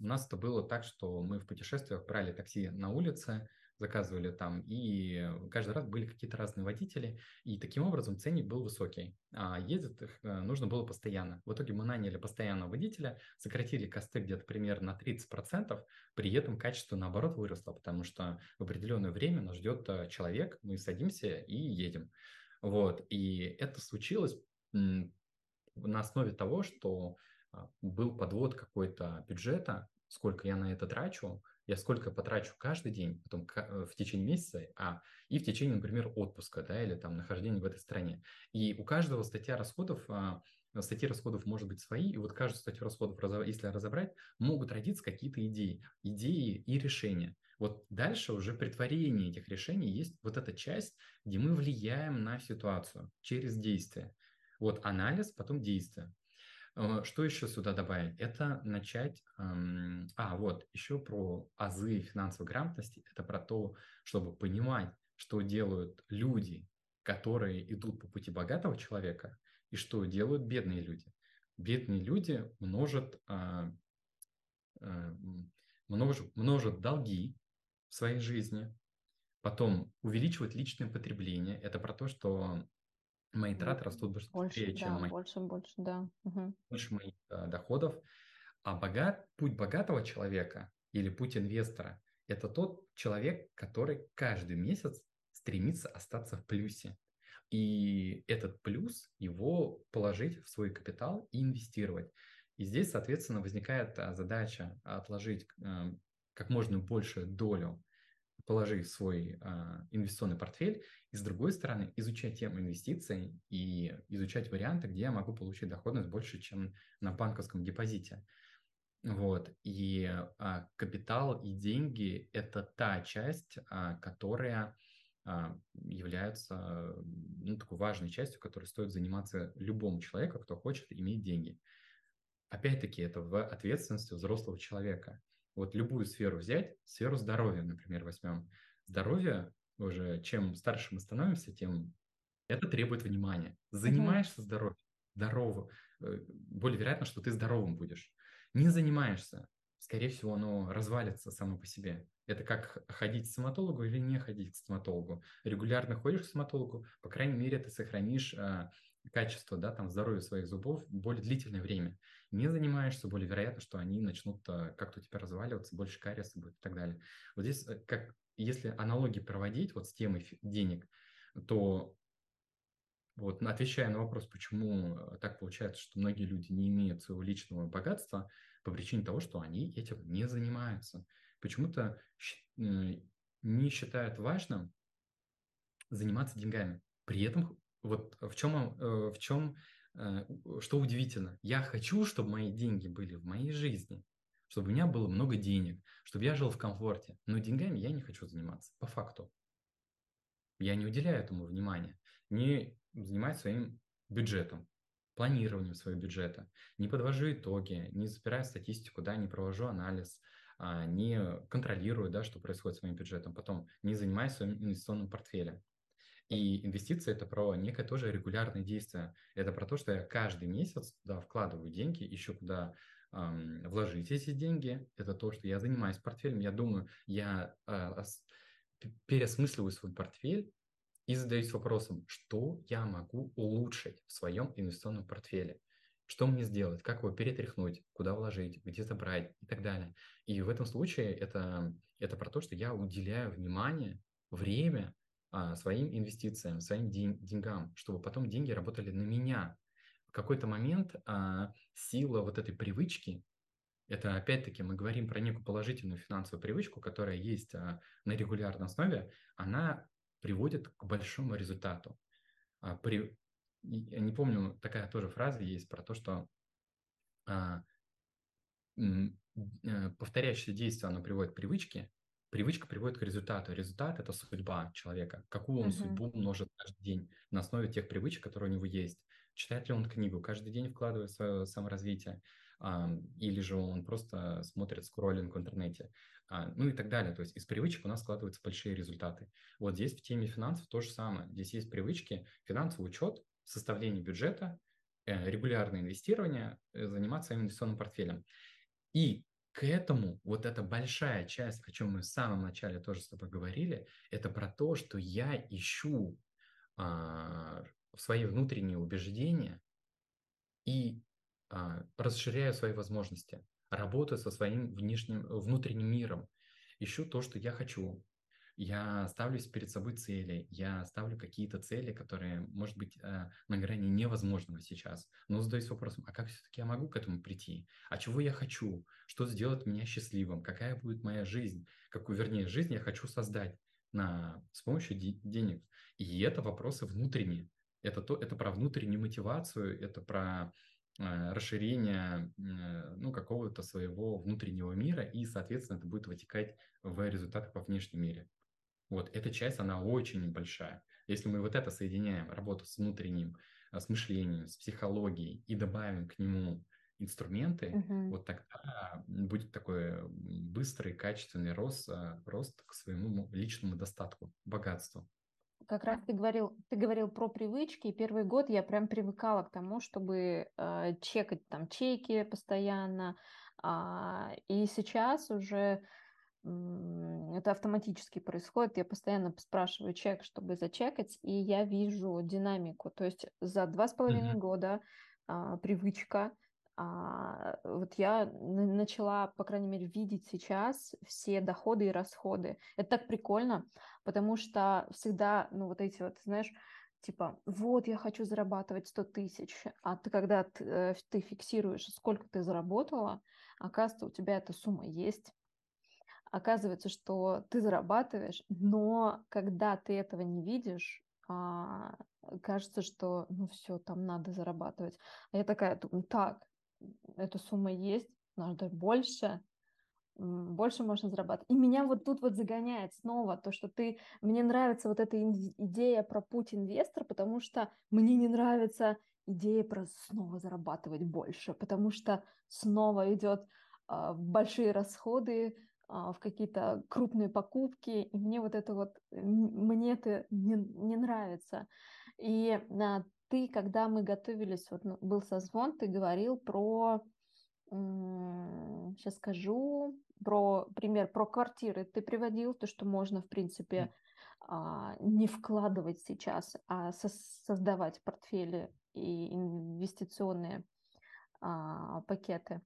нас это было так, что мы в путешествиях брали такси на улице, заказывали там, и каждый раз были какие-то разные водители, и таким образом ценник был высокий, а ездить их э, нужно было постоянно. В итоге мы наняли постоянного водителя, сократили косты где-то примерно на 30%, при этом качество наоборот выросло, потому что в определенное время нас ждет э, человек, мы садимся и едем. Вот, и это случилось на основе того, что а, был подвод какой-то бюджета, сколько я на это трачу, я сколько потрачу каждый день, потом э, в течение месяца, а и в течение, например, отпуска, да, или там нахождения в этой стране. И у каждого статья расходов, а, статьи расходов может быть свои, и вот каждую статью расходов, если разобрать, могут родиться какие-то идеи, идеи и решения. Вот дальше уже при творении этих решений есть вот эта часть, где мы влияем на ситуацию через действие. Вот анализ, потом действие. Э, что еще сюда добавить? Это начать... Эм, а, вот, еще про азы финансовой грамотности. Это про то, чтобы понимать, что делают люди, которые идут по пути богатого человека, и что делают бедные люди. Бедные люди множат, э, э, множат, множат долги в своей жизни, потом увеличивают личное потребление. Это про то, что мои траты растут больше, быстрее, да, чем мои, больше, больше, да. Угу. больше моих э, доходов. А богат, путь богатого человека или путь инвестора – это тот человек, который каждый месяц стремится остаться в плюсе. И этот плюс его положить в свой капитал и инвестировать. И здесь, соответственно, возникает а, задача отложить э, как можно большую долю положи в свой э, инвестиционный портфель, и с другой стороны изучать тему инвестиций и изучать варианты, где я могу получить доходность больше, чем на банковском депозите. Вот. И а, капитал и деньги – это та часть, а, которая а, является ну, такой важной частью, которой стоит заниматься любому человеку, кто хочет иметь деньги. Опять-таки, это в ответственности взрослого человека – вот любую сферу взять, сферу здоровья, например, возьмем. Здоровье уже, чем старше мы становимся, тем это требует внимания. Занимаешься здоровьем, здорово, э, более вероятно, что ты здоровым будешь. Не занимаешься, скорее всего, оно развалится само по себе. Это как ходить к стоматологу или не ходить к стоматологу. Регулярно ходишь к стоматологу, по крайней мере, ты сохранишь а, качество, да, там, здоровья своих зубов более длительное время. Не занимаешься, более вероятно, что они начнут э, как-то у тебя разваливаться, больше кариеса будет и так далее. Вот здесь, э, как, если аналогии проводить вот с темой денег, то вот отвечая на вопрос, почему э, так получается, что многие люди не имеют своего личного богатства, по причине того, что они этим не занимаются. Почему-то не считают важным заниматься деньгами. При этом вот в чем, в чем, что удивительно, я хочу, чтобы мои деньги были в моей жизни, чтобы у меня было много денег, чтобы я жил в комфорте, но деньгами я не хочу заниматься, по факту. Я не уделяю этому внимания, не занимаюсь своим бюджетом, планированием своего бюджета, не подвожу итоги, не запираю статистику, да, не провожу анализ, а, не контролирую, да, что происходит с моим бюджетом, потом не занимаюсь своим инвестиционным портфелем. И инвестиции – это про некое тоже регулярное действие. Это про то, что я каждый месяц туда вкладываю деньги, ищу куда эм, вложить эти деньги. Это то, что я занимаюсь портфелем. Я думаю, я э, переосмысливаю свой портфель и задаюсь вопросом, что я могу улучшить в своем инвестиционном портфеле. Что мне сделать, как его перетряхнуть, куда вложить, где забрать и так далее. И в этом случае это, это про то, что я уделяю внимание, время своим инвестициям, своим день, деньгам, чтобы потом деньги работали на меня. В какой-то момент а, сила вот этой привычки, это опять-таки мы говорим про некую положительную финансовую привычку, которая есть а, на регулярной основе, она приводит к большому результату. А, при, я не помню, такая тоже фраза есть про то, что а, э, повторяющееся действие, оно приводит к привычке, привычка приводит к результату. Результат – это судьба человека. Какую он uh-huh. судьбу множит каждый день на основе тех привычек, которые у него есть. Читает ли он книгу, каждый день вкладывает в свое саморазвитие, а, или же он просто смотрит скроллинг в интернете, а, ну и так далее. То есть из привычек у нас складываются большие результаты. Вот здесь в теме финансов то же самое. Здесь есть привычки, финансовый учет, составление бюджета, э, регулярное инвестирование, э, заниматься своим инвестиционным портфелем. И к этому вот эта большая часть, о чем мы в самом начале тоже с тобой говорили, это про то, что я ищу а, свои внутренние убеждения и а, расширяю свои возможности, работаю со своим внешним, внутренним миром, ищу то, что я хочу, я ставлю перед собой цели, я ставлю какие-то цели, которые, может быть, э, на грани невозможного сейчас, но задаюсь вопросом, а как все-таки я могу к этому прийти? А чего я хочу? Что сделает меня счастливым? Какая будет моя жизнь? Какую, вернее, жизнь я хочу создать на, с помощью де- денег? И это вопросы внутренние. Это, то, это про внутреннюю мотивацию, это про э, расширение э, ну, какого-то своего внутреннего мира, и, соответственно, это будет вытекать в результатах во внешнем мире. Вот эта часть, она очень большая. Если мы вот это соединяем, работу с внутренним, а, с мышлением, с психологией и добавим к нему инструменты, uh-huh. вот тогда будет такой быстрый, качественный рост, а, рост к своему личному достатку, богатству. Как раз ты говорил, ты говорил про привычки, и первый год я прям привыкала к тому, чтобы э, чекать там чеки постоянно, э, и сейчас уже это автоматически происходит. Я постоянно спрашиваю чек, чтобы зачекать, и я вижу динамику. То есть за два с половиной года а, привычка. А, вот я начала, по крайней мере, видеть сейчас все доходы и расходы. Это так прикольно, потому что всегда, ну вот эти вот, знаешь, типа, вот я хочу зарабатывать 100 тысяч, а ты когда ты, э, ты фиксируешь, сколько ты заработала, оказывается, у тебя эта сумма есть, оказывается, что ты зарабатываешь, но когда ты этого не видишь, а, кажется, что ну все, там надо зарабатывать. А я такая думаю, так, эта сумма есть, надо больше, больше можно зарабатывать. И меня вот тут вот загоняет снова то, что ты... Мне нравится вот эта идея про путь инвестор, потому что мне не нравится идея про снова зарабатывать больше, потому что снова идет э, большие расходы, а, в какие-то крупные покупки, и мне вот это вот, мне это не, не нравится. И а, ты, когда мы готовились, вот ну, был созвон, ты говорил про, сейчас скажу, про пример, про квартиры ты приводил, то, что можно, в принципе, а, не вкладывать сейчас, а создавать портфели и инвестиционные пакеты.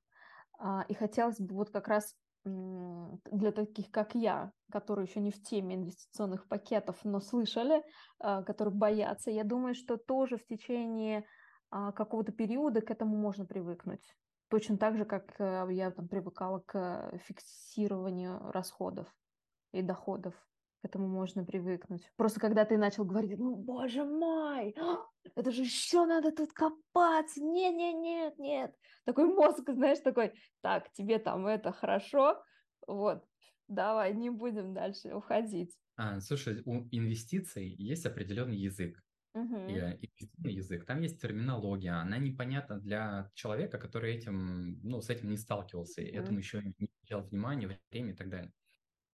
И хотелось бы вот как раз для таких, как я, которые еще не в теме инвестиционных пакетов, но слышали, а, которые боятся, я думаю, что тоже в течение а, какого-то периода к этому можно привыкнуть. Точно так же, как э, я там привыкала к фиксированию расходов и доходов к этому можно привыкнуть. Просто когда ты начал говорить, ну, боже мой, это же еще надо тут копать, не, не, нет, нет. Такой мозг, знаешь, такой, так, тебе там это хорошо, вот, давай, не будем дальше уходить. А, слушай, у инвестиций есть определенный язык. Uh-huh. инвестиционный язык. Там есть терминология, она непонятна для человека, который этим, ну, с этим не сталкивался, uh-huh. этому еще не уделял внимания, время и так далее.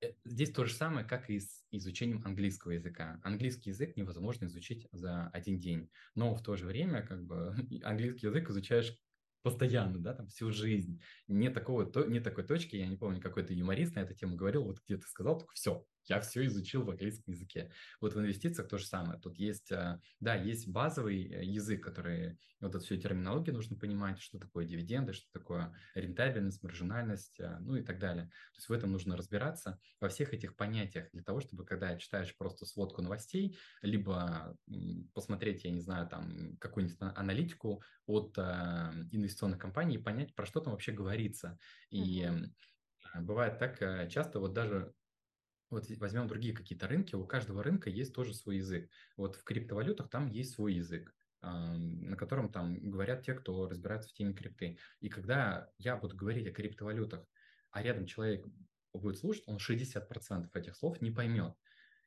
Э, здесь то же самое, как и с изучением английского языка. Английский язык невозможно изучить за один день, но в то же время как бы английский язык изучаешь постоянно, да, там всю жизнь. Нет такого, то, нет такой точки, я не помню, какой-то юморист на эту тему говорил, вот где ты сказал, только все, я все изучил в английском языке. Вот в инвестициях то же самое. Тут есть, э, да, есть базовый э, язык, который, вот эту всю терминологию нужно понимать, что такое дивиденды, что такое рентабельность, маржинальность, э, ну и так далее. То есть в этом нужно разбираться во всех этих понятиях для того, чтобы когда читаешь просто сводку новостей, либо посмотреть, я не знаю, там какую-нибудь аналитику от инвестиционной компании и понять, про что там вообще говорится. И. Бывает так часто, вот даже вот возьмем другие какие-то рынки, у каждого рынка есть тоже свой язык. Вот в криптовалютах там есть свой язык, на котором там говорят те, кто разбирается в теме крипты. И когда я буду говорить о криптовалютах, а рядом человек будет слушать, он 60% этих слов не поймет.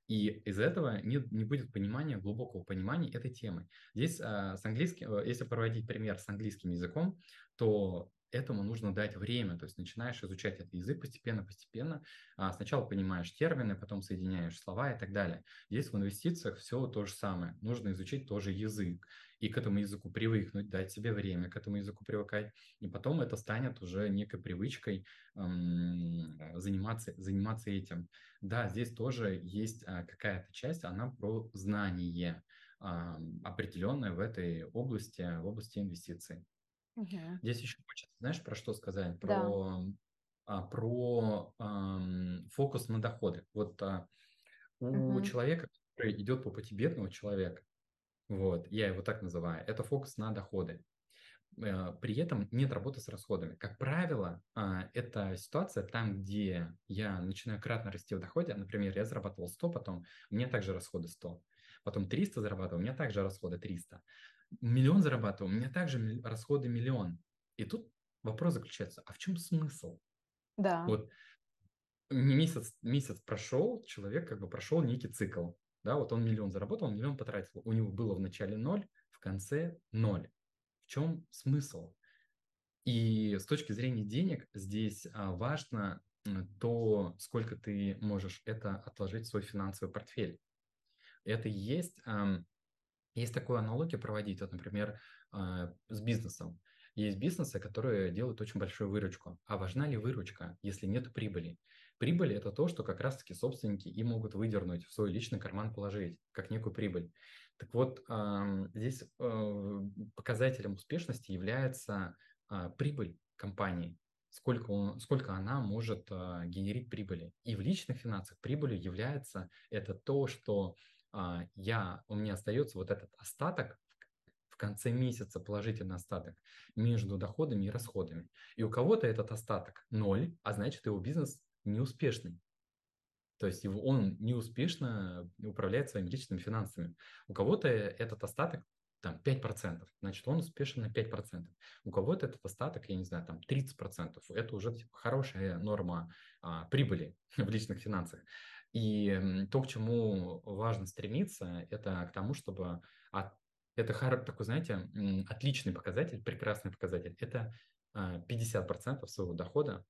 И из этого не, не будет понимания, глубокого понимания этой темы. Здесь а, с английским, э, если проводить пример с английским языком, то этому нужно дать время, то есть начинаешь изучать этот язык постепенно-постепенно, а сначала понимаешь термины, потом соединяешь слова и так далее. Здесь в инвестициях все то же самое, нужно изучить тоже язык, и к этому языку привыкнуть, дать себе время к этому языку привыкать, и потом это станет уже некой привычкой эм, заниматься, заниматься этим. Да, здесь тоже есть а, какая-то часть, она про знание, определенное в этой области, в области инвестиций. Угу. Здесь еще хочется, знаешь, про что сказать? Про, да. а, про а, фокус на доходы. Вот а, у угу. человека, который идет по пути бедного человека, вот, я его так называю, это фокус на доходы. Э, при этом нет работы с расходами. Как правило, а, это ситуация там, где я начинаю кратно расти в доходе. Например, я зарабатывал 100, потом у меня также расходы 100 потом 300 зарабатываю, у меня также расходы 300. Миллион зарабатываю, у меня также расходы миллион. И тут вопрос заключается, а в чем смысл? Да. Вот месяц, месяц прошел, человек как бы прошел некий цикл. Да, вот он миллион заработал, миллион потратил. У него было в начале ноль, в конце ноль. В чем смысл? И с точки зрения денег здесь а, важно то, сколько ты можешь это отложить в свой финансовый портфель. Это и есть, есть такую аналогию проводить, вот, например, а, с бизнесом. Есть бизнесы, которые делают очень большую выручку. А важна ли выручка, если нет прибыли? Прибыль – это то, что как раз-таки собственники и могут выдернуть в свой личный карман положить, как некую прибыль. Так вот, здесь э, показателем успешности является а, прибыль компании, сколько, сколько она может а, генерить прибыли. И в личных финансах прибылью является это то, что я, у меня остается вот этот остаток в конце месяца, положительный остаток между доходами и расходами. И у кого-то этот остаток ноль, а значит его бизнес неуспешный. То есть его, он неуспешно управляет своими личными финансами. У кого-то этот остаток там 5%, значит, он успешен на 5%. У кого-то этот остаток, я не знаю, там 30%. Это уже типа, хорошая норма а, прибыли в личных финансах. И то, к чему важно стремиться, это к тому, чтобы от, это такой, знаете, отличный показатель, прекрасный показатель. Это 50% а, своего дохода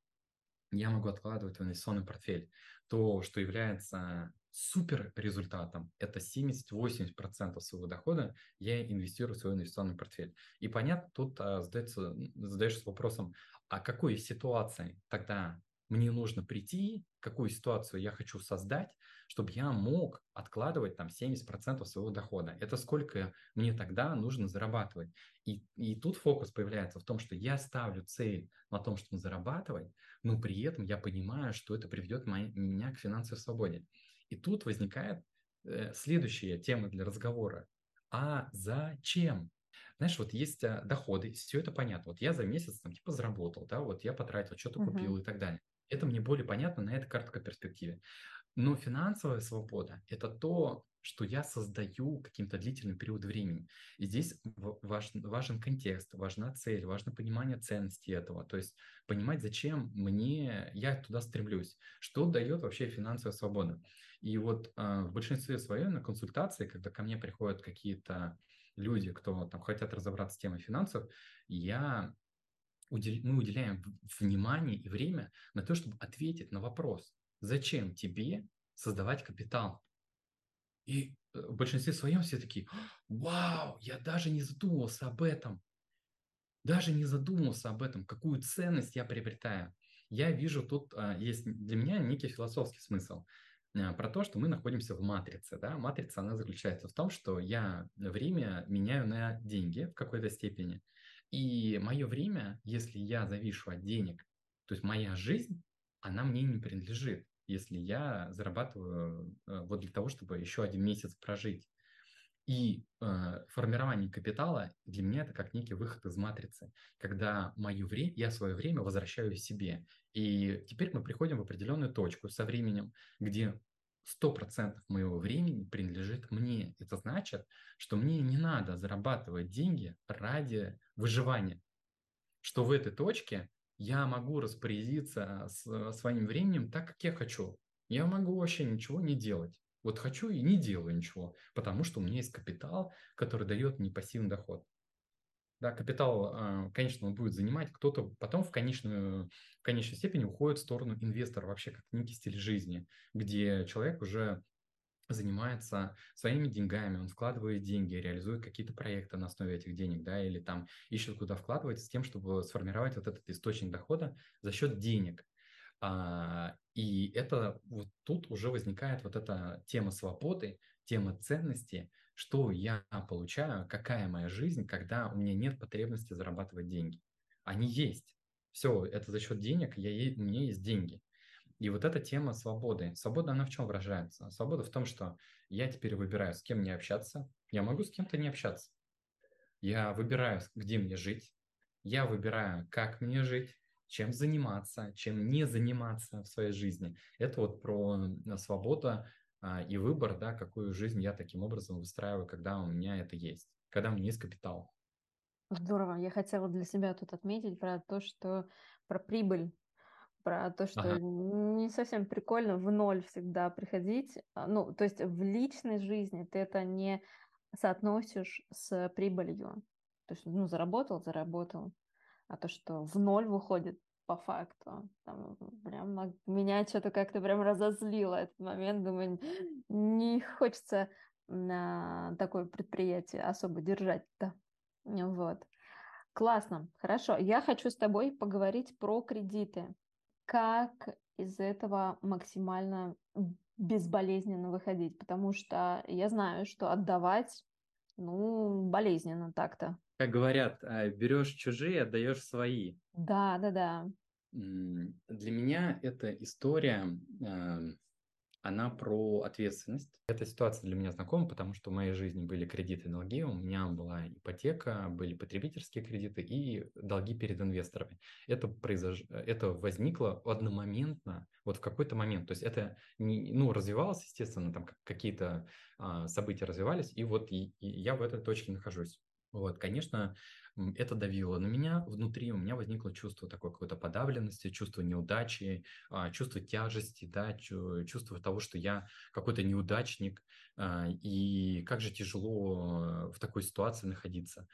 я могу откладывать в инвестиционный портфель. То, что является супер результатом, это 70-80% своего дохода я инвестирую в свой инвестиционный портфель. И понятно, тут а, задается, задаешься вопросом, а какой ситуации тогда мне нужно прийти, какую ситуацию я хочу создать, чтобы я мог откладывать там 70% своего дохода. Это сколько мне тогда нужно зарабатывать. И, и тут фокус появляется в том, что я ставлю цель на том, чтобы зарабатывать, но при этом я понимаю, что это приведет меня к финансовой свободе. И тут возникает э, следующая тема для разговора. А зачем? Знаешь, вот есть а, доходы, все это понятно. Вот я за месяц там типа заработал, да, вот я потратил, что-то uh-huh. купил и так далее. Это мне более понятно на этой короткой перспективе. Но финансовая свобода – это то, что я создаю каким-то длительным период времени. И здесь важен, важен контекст, важна цель, важно понимание ценности этого. То есть понимать, зачем мне, я туда стремлюсь, что дает вообще финансовая свобода. И вот э, в большинстве своем на консультации, когда ко мне приходят какие-то люди, кто там хотят разобраться с темой финансов, я. Мы уделяем внимание и время на то, чтобы ответить на вопрос, зачем тебе создавать капитал? И э, в большинстве своем все такие, вау, я даже не задумывался об этом. Даже не задумывался об этом, какую ценность я приобретаю. Я вижу тут а, есть для меня некий философский смысл а, про то, что мы находимся в матрице. Да? Матрица, она заключается в том, что я время меняю на деньги в какой-то степени. И мое время, если я завишу от денег, то есть моя жизнь, она мне не принадлежит, если я зарабатываю э, вот для того, чтобы еще один месяц прожить. И э, формирование капитала для меня это как некий выход из матрицы, когда мое время, я свое время возвращаю себе. И теперь мы приходим в определенную точку со временем, где 100% моего времени принадлежит мне. Это значит, что мне не надо зарабатывать деньги ради выживания. Что в этой точке я могу распорядиться с своим временем так, как я хочу. Я могу вообще ничего не делать. Вот хочу и не делаю ничего, потому что у меня есть капитал, который дает мне пассивный доход. Да, капитал, а, конечно, он будет занимать, кто-то потом в, конечную, в конечной степени уходит в сторону инвестора, вообще как некий стиль жизни, где человек уже занимается своими деньгами, он вкладывает деньги, реализует какие-то проекты на основе этих денег, да, или там ищет куда вкладывать с тем, чтобы сформировать вот этот источник дохода за счет денег. А, и это вот тут уже возникает вот эта тема свободы, тема ценности, что я получаю, какая моя жизнь, когда у меня нет потребности зарабатывать деньги. Они есть. Все, это за счет денег, я, у меня есть деньги. И вот эта тема свободы. Свобода, она в чем выражается? Свобода в том, что я теперь выбираю, с кем мне общаться. Я могу с кем-то не общаться. Я выбираю, где мне жить. Я выбираю, как мне жить, чем заниматься, чем не заниматься в своей жизни. Это вот про свободу и выбор, да, какую жизнь я таким образом выстраиваю, когда у меня это есть, когда у меня есть капитал. Здорово. Я хотела для себя тут отметить про то, что про прибыль про то, что ага. не совсем прикольно в ноль всегда приходить. А, ну, то есть в личной жизни ты это не соотносишь с прибылью. То есть, ну, заработал, заработал. А то, что в ноль выходит по факту, там прям меня что-то как-то прям разозлило этот момент. Думаю, не хочется на такое предприятие особо держать-то. Вот. Классно, хорошо. Я хочу с тобой поговорить про кредиты как из этого максимально безболезненно выходить, потому что я знаю, что отдавать, ну, болезненно так-то. Как говорят, а, берешь чужие, отдаешь свои. Да, да, да. Для меня эта история она про ответственность. Эта ситуация для меня знакома, потому что в моей жизни были кредиты и долги, у меня была ипотека, были потребительские кредиты и долги перед инвесторами. Это, произош... это возникло одномоментно, вот в какой-то момент. То есть это не, ну, развивалось, естественно, там какие-то а, события развивались, и вот и, и я в этой точке нахожусь. Вот, конечно, это давило на меня. Внутри у меня возникло чувство такой какой-то подавленности, чувство неудачи, а, чувство тяжести, да, чувство того, что я какой-то неудачник, а, и как же тяжело в такой ситуации находиться.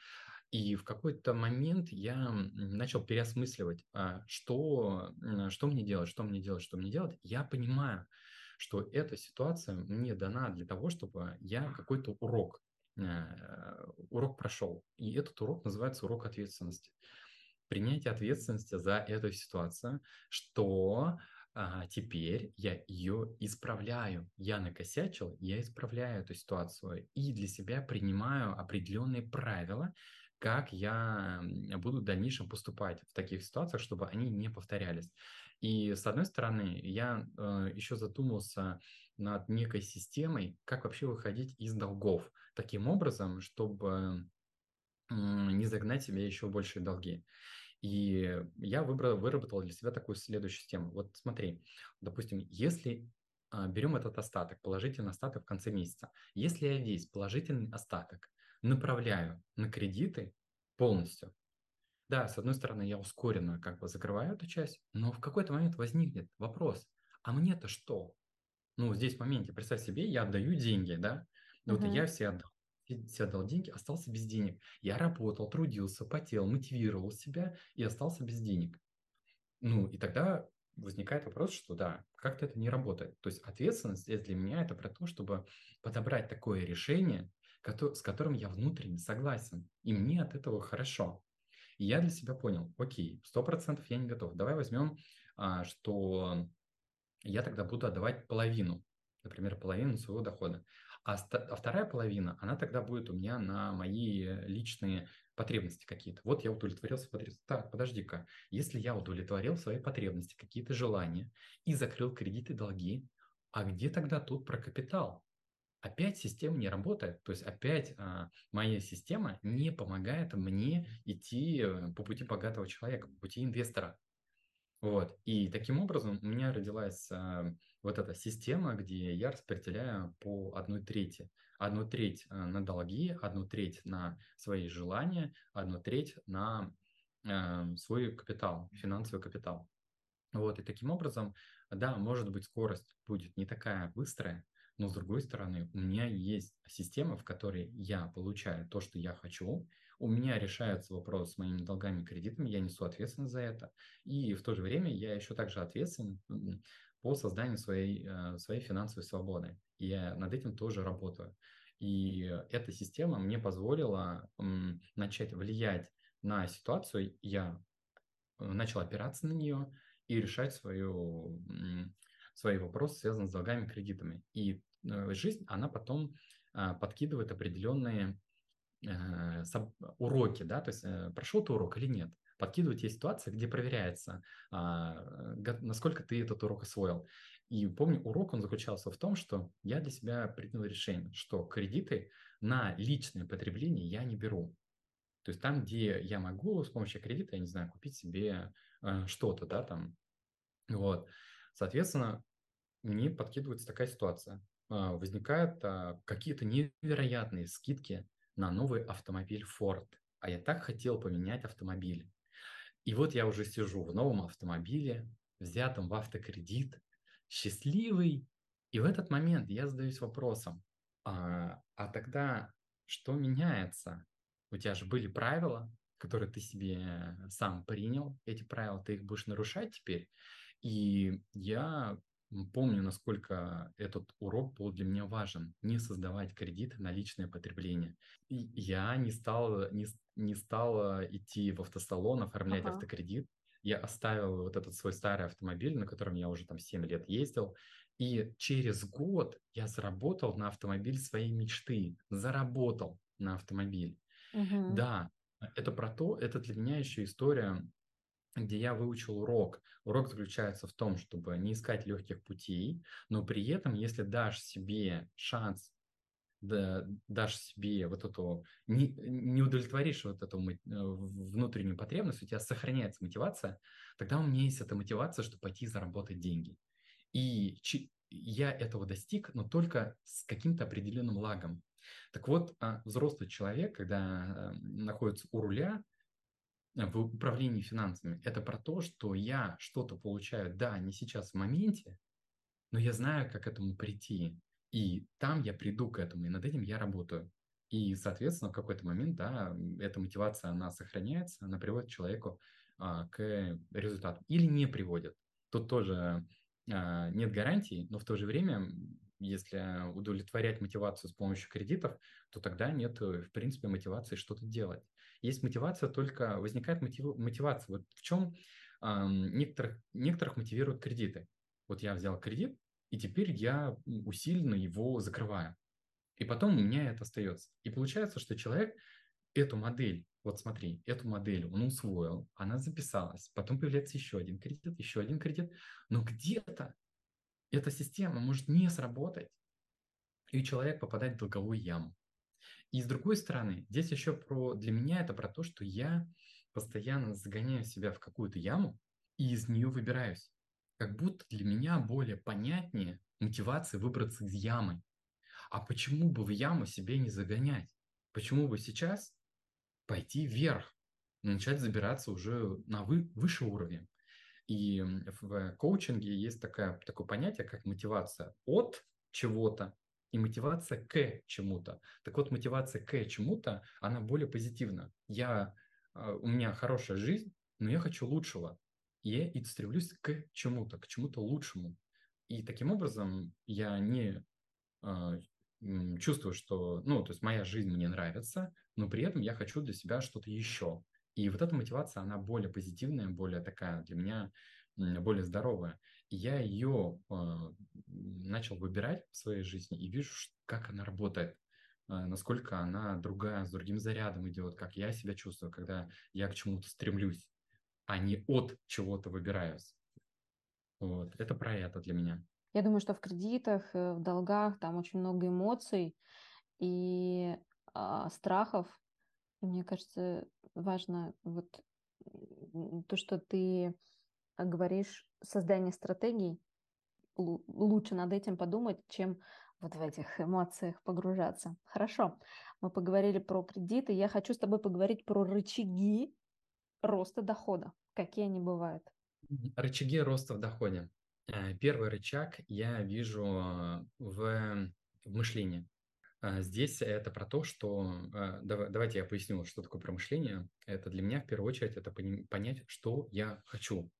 И в какой-то момент я начал переосмысливать, а, что, что мне делать, что мне делать, что мне делать. Я понимаю, что эта ситуация мне дана для того, чтобы я какой-то урок Э, урок прошел. И этот урок называется урок ответственности. Принятие ответственности за эту ситуацию, что а, теперь я ее исправляю. Я накосячил, я исправляю эту ситуацию и для себя принимаю определенные правила, как я буду в дальнейшем поступать в таких ситуациях, чтобы они не повторялись. И с одной стороны, я э, еще задумался над некой системой, как вообще выходить из долгов таким образом, чтобы не загнать себе еще большие долги. И я выбрал, выработал для себя такую следующую систему. Вот смотри, допустим, если а, берем этот остаток, положительный остаток в конце месяца, если я весь положительный остаток направляю на кредиты полностью, да, с одной стороны, я ускоренно как бы закрываю эту часть, но в какой-то момент возникнет вопрос, а мне-то что? Ну, здесь в моменте, представь себе, я отдаю деньги, да, вот uh-huh. я все отдал, все отдал деньги, остался без денег. Я работал, трудился, потел, мотивировал себя и остался без денег. Ну, и тогда возникает вопрос, что да, как-то это не работает. То есть ответственность для меня это про то, чтобы подобрать такое решение, с которым я внутренне согласен, и мне от этого хорошо. И я для себя понял, окей, сто процентов я не готов. Давай возьмем, а, что я тогда буду отдавать половину, например, половину своего дохода. А, а вторая половина, она тогда будет у меня на мои личные потребности какие-то. Вот я удовлетворил свои потребности. Так, подожди-ка, если я удовлетворил свои потребности, какие-то желания и закрыл кредиты, долги, а где тогда тут про капитал? Опять система не работает, то есть опять а, моя система не помогает мне идти э, по пути богатого человека, по пути инвестора. Вот. И таким образом у меня родилась а, вот эта система, где я распределяю по одной трети. Одну треть а, на долги, одну треть на свои желания, одну треть на а, свой капитал, финансовый капитал. Вот. И таким образом, да, может быть, скорость будет не такая быстрая, но с другой стороны, у меня есть система, в которой я получаю то, что я хочу, у меня решается вопрос с моими долгами и кредитами, я несу ответственность за это. И в то же время я еще также ответственен по созданию своей, э, своей финансовой свободы. И я над этим тоже работаю. И эта система мне позволила начать влиять на ситуацию. Я э, начал опираться на нее и решать свою, свои вопросы, связанные с долгами и кредитами. И э, жизнь, она потом подкидывает определенные уроки, да, то есть прошел ты урок или нет подкидывают есть ситуация, где проверяется, а, насколько ты этот урок освоил. И помню, урок он заключался в том, что я для себя принял решение, что кредиты на личное потребление я не беру. То есть там, где я могу с помощью кредита, я не знаю, купить себе э, что-то, да, там, вот. Соответственно, мне подкидывается такая ситуация. Э, возникают э, какие-то невероятные скидки на новый автомобиль Ford. А я так хотел поменять автомобиль. И вот я уже сижу в новом автомобиле, взятом в автокредит, счастливый. И в этот момент я задаюсь вопросом, а, а тогда что меняется? У тебя же были правила, которые ты себе сам принял, эти правила, ты их будешь нарушать теперь. И я помню, насколько этот урок был для меня важен. Не создавать кредиты на личное потребление. И я не стал, не, не стал идти в автосалон, оформлять ага. автокредит. Я оставил вот этот свой старый автомобиль, на котором я уже там 7 лет ездил. И через год я заработал на автомобиль своей мечты. Заработал на автомобиль. Угу. Да, это про то, это для меня еще история где я выучил урок. Урок заключается в том, чтобы не искать легких путей, но при этом, если дашь себе шанс, да, дашь себе вот эту, не, не удовлетворишь вот эту э, внутреннюю потребность, у тебя сохраняется мотивация, тогда у меня есть эта мотивация, чтобы пойти заработать деньги. И я этого достиг, но только с каким-то определенным лагом. Так вот, а, взрослый человек, когда э, находится у руля, в управлении финансами. Это про то, что я что-то получаю, да, не сейчас в моменте, но я знаю, как к этому прийти. И там я приду к этому, и над этим я работаю. И, соответственно, в какой-то момент, да, эта мотивация, она сохраняется, она приводит человеку а, к результату. Или не приводит. Тут тоже а, нет гарантий, но в то же время, если удовлетворять мотивацию с помощью кредитов, то тогда нет, в принципе, мотивации что-то делать. Есть мотивация, только возникает мотив, мотивация. Вот в чем э, некоторых, некоторых мотивируют кредиты. Вот я взял кредит, и теперь я усиленно его закрываю. И потом у меня это остается. И получается, что человек эту модель, вот смотри, эту модель он усвоил, она записалась, потом появляется еще один кредит, еще один кредит, но где-то эта система может не сработать, и человек попадает в долговую яму. И с другой стороны, здесь еще про, для меня это про то, что я постоянно загоняю себя в какую-то яму и из нее выбираюсь. Как будто для меня более понятнее мотивация выбраться из ямы. А почему бы в яму себе не загонять? Почему бы сейчас пойти вверх, начать забираться уже на вы, выше уровень? И в коучинге есть такое, такое понятие, как мотивация от чего-то и мотивация к чему-то. Так вот, мотивация к чему-то, она более позитивна. Я, а, у меня хорошая жизнь, но я хочу лучшего. И я и стремлюсь к чему-то, к чему-то лучшему. И таким образом я не э, чувствую, что, ну, то есть моя жизнь мне нравится, но при этом я хочу для себя что-то еще. И вот эта мотивация, она более позитивная, более такая для меня, более здоровая я ее э, а, начал выбирать в своей жизни и вижу, как она работает, э, насколько она другая, с другим зарядом идет, как я себя чувствую, когда я к чему-то стремлюсь, а не от чего-то выбираюсь. Вот, это про это для меня. Я думаю, что в кредитах, э, в долгах там очень много эмоций и а, страхов. И мне кажется, важно вот то, что ты говоришь создание стратегий, лучше над этим подумать, чем вот в этих эмоциях погружаться. Хорошо, мы поговорили про кредиты. Я хочу с тобой поговорить про рычаги роста дохода. Какие они бывают? Рычаги роста в доходе. Э, первый рычаг я вижу в, в мышлении. А, здесь это про то, что... А, давайте я поясню, что такое промышление. Это для меня в первую очередь это понять, что я хочу.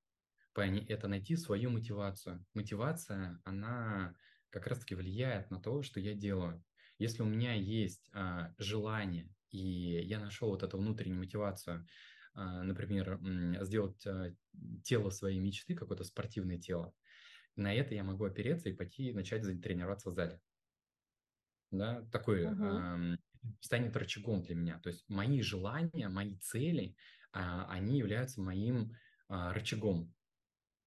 Это найти свою мотивацию. Мотивация, она как раз-таки влияет на то, что я делаю. Если у меня есть а, желание, и я нашел вот эту внутреннюю мотивацию, например, сделать тело своей мечты, какое-то спортивное тело, на это я могу опереться и пойти начать тренироваться в зале да, такой uh-huh. станет рычагом для меня. То есть мои желания, мои цели, э, они являются моим э, рычагом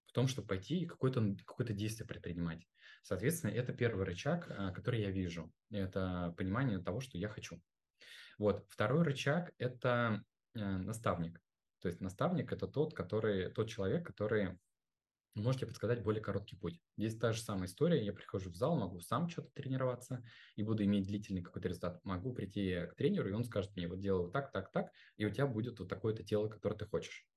в том, чтобы пойти и какое-то какое действие предпринимать. Соответственно, это первый рычаг, э, который я вижу. Это понимание того, что я хочу. Вот. Второй рычаг – это э, наставник. То есть наставник – это тот, который, тот человек, который можете подсказать более короткий путь. Здесь та же самая история. Я прихожу в зал, могу сам что-то тренироваться и буду иметь длительный какой-то результат. Могу прийти к тренеру, и он скажет мне, вот делаю так, так, так, и у тебя будет вот такое-то тело, которое ты хочешь.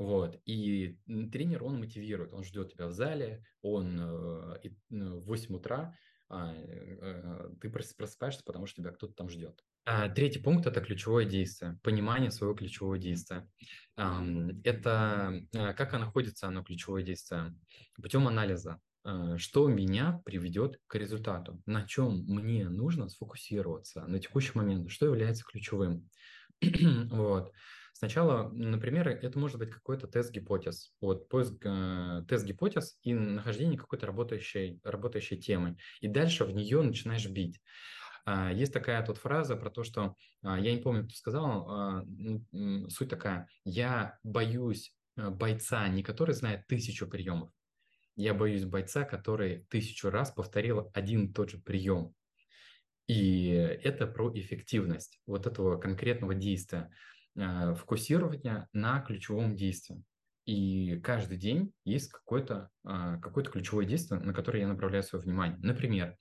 Вот. И тренер, он мотивирует, он ждет тебя в зале, он э, ну, в 8 утра а, э, ты просыпаешься, потому что тебя кто-то там ждет. А, третий пункт – это ключевое действие, понимание своего ключевого действия. Это а, как находится оно, ключевое действие? Путем анализа. А, что меня приведет к результату? На чем мне нужно сфокусироваться на текущий момент? Что является ключевым? вот. Сначала, например, это может быть какой-то тест-гипотез. Вот поиск э, тест-гипотез и нахождение какой-то работающей, работающей темы. И дальше в нее начинаешь бить. А, есть такая тут фраза про то, что, а, я не помню, кто сказал, а, суть такая, я боюсь э, бойца, не который знает тысячу приемов, я боюсь бойца, который тысячу раз повторил один и тот же прием. И это про эффективность вот этого конкретного действия, фокусирования на ключевом действии. И каждый день есть какое-то какое ключевое действие, на которое я направляю свое внимание. Например,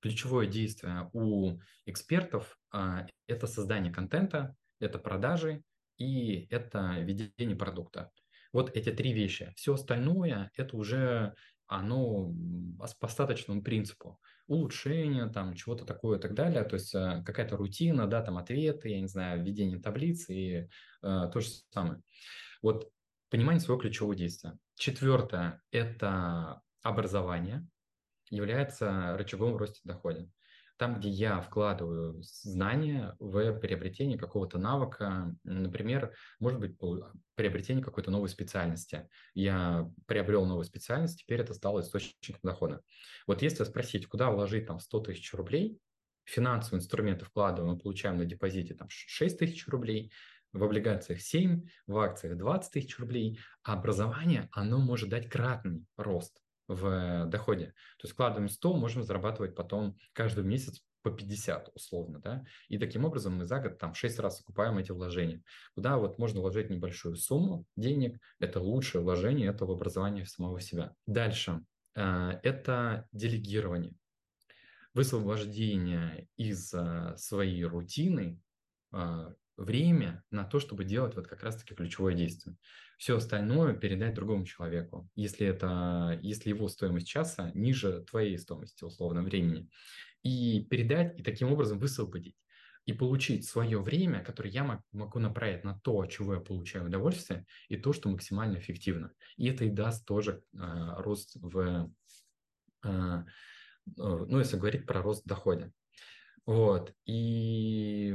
ключевое действие у экспертов а, – это создание контента, это продажи и это ведение продукта. Вот эти три вещи. Все остальное – это уже оно по остаточному принципу. Улучшение, там, чего-то такое и так далее. То есть э, какая-то рутина, да, там ответы, я не знаю, введение таблицы и э, то же самое. Вот понимание своего ключевого действия. Четвертое – это образование является рычагом в росте дохода. Там, где я вкладываю знания в приобретение какого-то навыка, например, может быть, приобретение какой-то новой специальности. Я приобрел новую специальность, теперь это стало источником дохода. Вот если спросить, куда вложить там 100 тысяч рублей, финансовые инструменты вкладываем, мы получаем на депозите там 6 тысяч рублей, в облигациях 7, в акциях 20 тысяч рублей, а образование, оно может дать кратный рост в доходе. То есть вкладываем 100, можем зарабатывать потом каждый месяц по 50 условно, да, и таким образом мы за год там 6 раз окупаем эти вложения. Куда вот можно вложить небольшую сумму денег, это лучшее вложение, это в образование самого себя. Дальше, э, это делегирование, высвобождение из э, своей рутины э, время на то, чтобы делать вот как раз-таки ключевое действие. Все остальное передать другому человеку, если, это, если его стоимость часа ниже твоей стоимости условно времени. И передать, и таким образом высвободить и получить свое время, которое я могу направить на то, от чего я получаю удовольствие, и то, что максимально эффективно. И это и даст тоже э, рост в, э, ну, если говорить про рост в доходе. Вот. И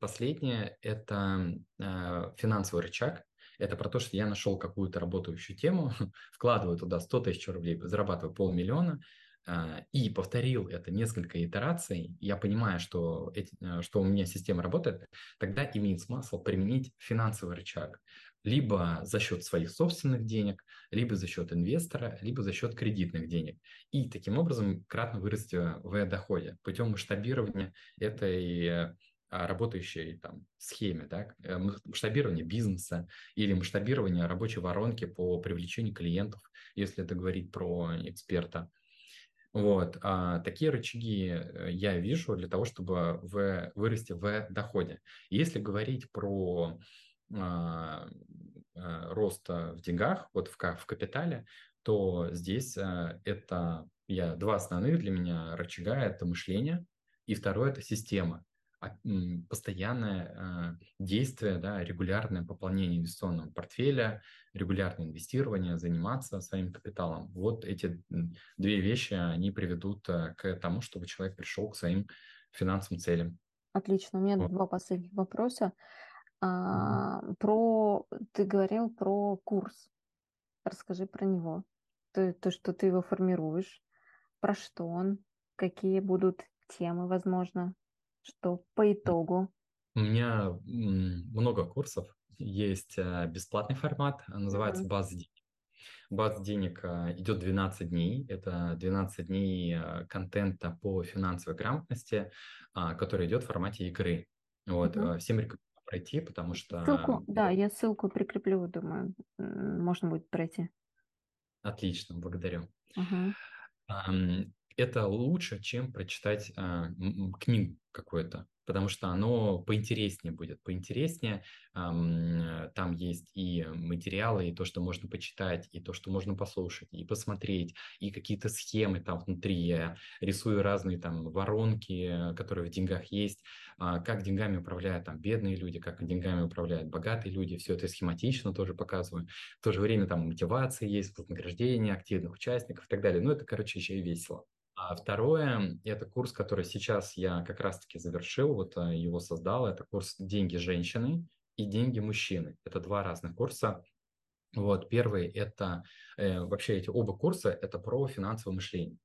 последнее – это э, финансовый рычаг. Это про то, что я нашел какую-то работающую тему, вкладываю туда 100 тысяч рублей, зарабатываю полмиллиона, э, и повторил это несколько итераций, я понимаю, что, эти, э, что у меня система работает, тогда имеет смысл применить финансовый рычаг либо за счет своих собственных денег, либо за счет инвестора, либо за счет кредитных денег. И таким образом кратно вырасти в доходе путем масштабирования этой а, работающей там схеме, да, э, масштабирование бизнеса или масштабирование рабочей воронки по привлечению клиентов, если это говорить про эксперта. Вот, а такие рычаги э, я вижу для того, чтобы в, вырасти в доходе. Если говорить про роста в деньгах, вот в, в капитале, то здесь а, это я два основных для меня рычага – это мышление И второе – это система а, постоянное а, действие, да, регулярное пополнение инвестиционного портфеля, регулярное инвестирование, заниматься своим капиталом. Вот эти две вещи, они приведут а, к тому, чтобы человек пришел к своим финансовым целям. Отлично. У меня вот. два последних вопроса. А, про ты говорил про курс. Расскажи про него. То, то, что ты его формируешь, про что он, какие будут темы, возможно, что по итогу? У меня много курсов. Есть э, бесплатный формат, называется mm-hmm. база денег. База денег э, идет 12 дней. Это 12 дней э, контента по финансовой грамотности, а, который идет в формате игры. Вот, mm-hmm. всем рекомендую пройти, потому что... Ссылку, да, я ссылку прикреплю, думаю, можно будет пройти. Отлично, благодарю. Uh-huh это лучше, чем прочитать а, книгу какую-то, потому что оно поинтереснее будет, поинтереснее. А, там есть и материалы, и то, что можно почитать, и то, что можно послушать, и посмотреть, и какие-то схемы там внутри. Я рисую разные там воронки, которые в деньгах есть, а, как деньгами управляют там бедные люди, как деньгами управляют богатые люди. Все это схематично тоже показываю. В то же время там мотивация есть, вознаграждение активных участников и так далее. Ну, это, короче, еще и весело. А второе – это курс, который сейчас я как раз-таки завершил, вот а, его создал. Это курс «Деньги женщины» и «Деньги мужчины». Это два разных курса. Вот, первый – это э, вообще эти оба курса – это про финансовое мышление.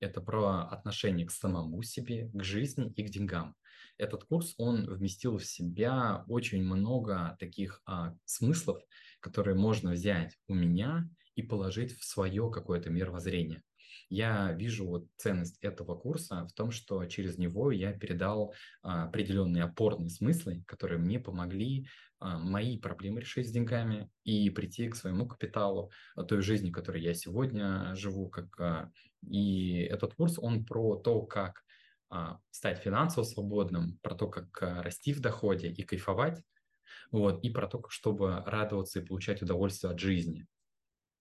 Это про отношение к самому себе, к жизни и к деньгам. Этот курс, он вместил в себя очень много таких а, смыслов, которые можно взять у меня и положить в свое какое-то мировоззрение. Я вижу вот ценность этого курса в том, что через него я передал а, определенные опорные смыслы, которые мне помогли а, мои проблемы решить с деньгами и прийти к своему капиталу, а, той жизни, которой я сегодня живу. Как, и этот курс, он про то, как стать финансово свободным, про то, как расти в доходе и кайфовать, вот, и про то, чтобы радоваться и получать удовольствие от жизни.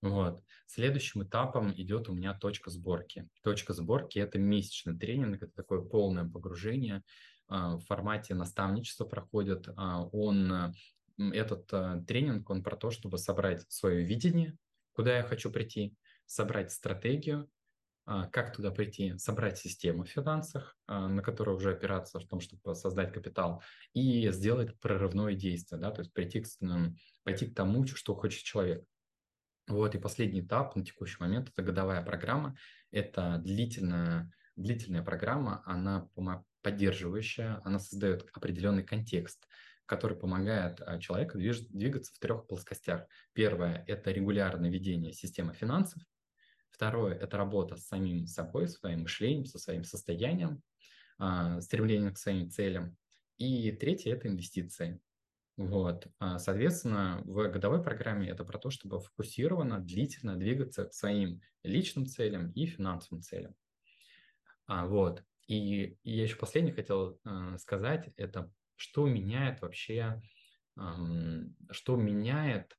Вот. Следующим этапом идет у меня точка сборки. Точка сборки – это месячный тренинг, это такое полное погружение а, в формате наставничества проходит. А, он, этот а, тренинг, он про то, чтобы собрать свое видение, куда я хочу прийти, собрать стратегию, как туда прийти, собрать систему в финансах, на которую уже опираться в том, чтобы создать капитал, и сделать прорывное действие, да, то есть прийти к, пойти к тому, что хочет человек. Вот, и последний этап на текущий момент – это годовая программа. Это длительная, длительная программа, она поддерживающая, она создает определенный контекст, который помогает а, человеку двигаться в трех плоскостях. Первое – это регулярное ведение системы финансов. Второе – это работа с самим собой, своим мышлением, со своим состоянием, а, стремлением к своим целям. И третье – это инвестиции. Вот. А, соответственно, в годовой программе это про то, чтобы фокусированно, длительно двигаться к своим личным целям и финансовым целям. А, вот. И, и я еще последнее хотел э, сказать, это что меняет вообще, э, что меняет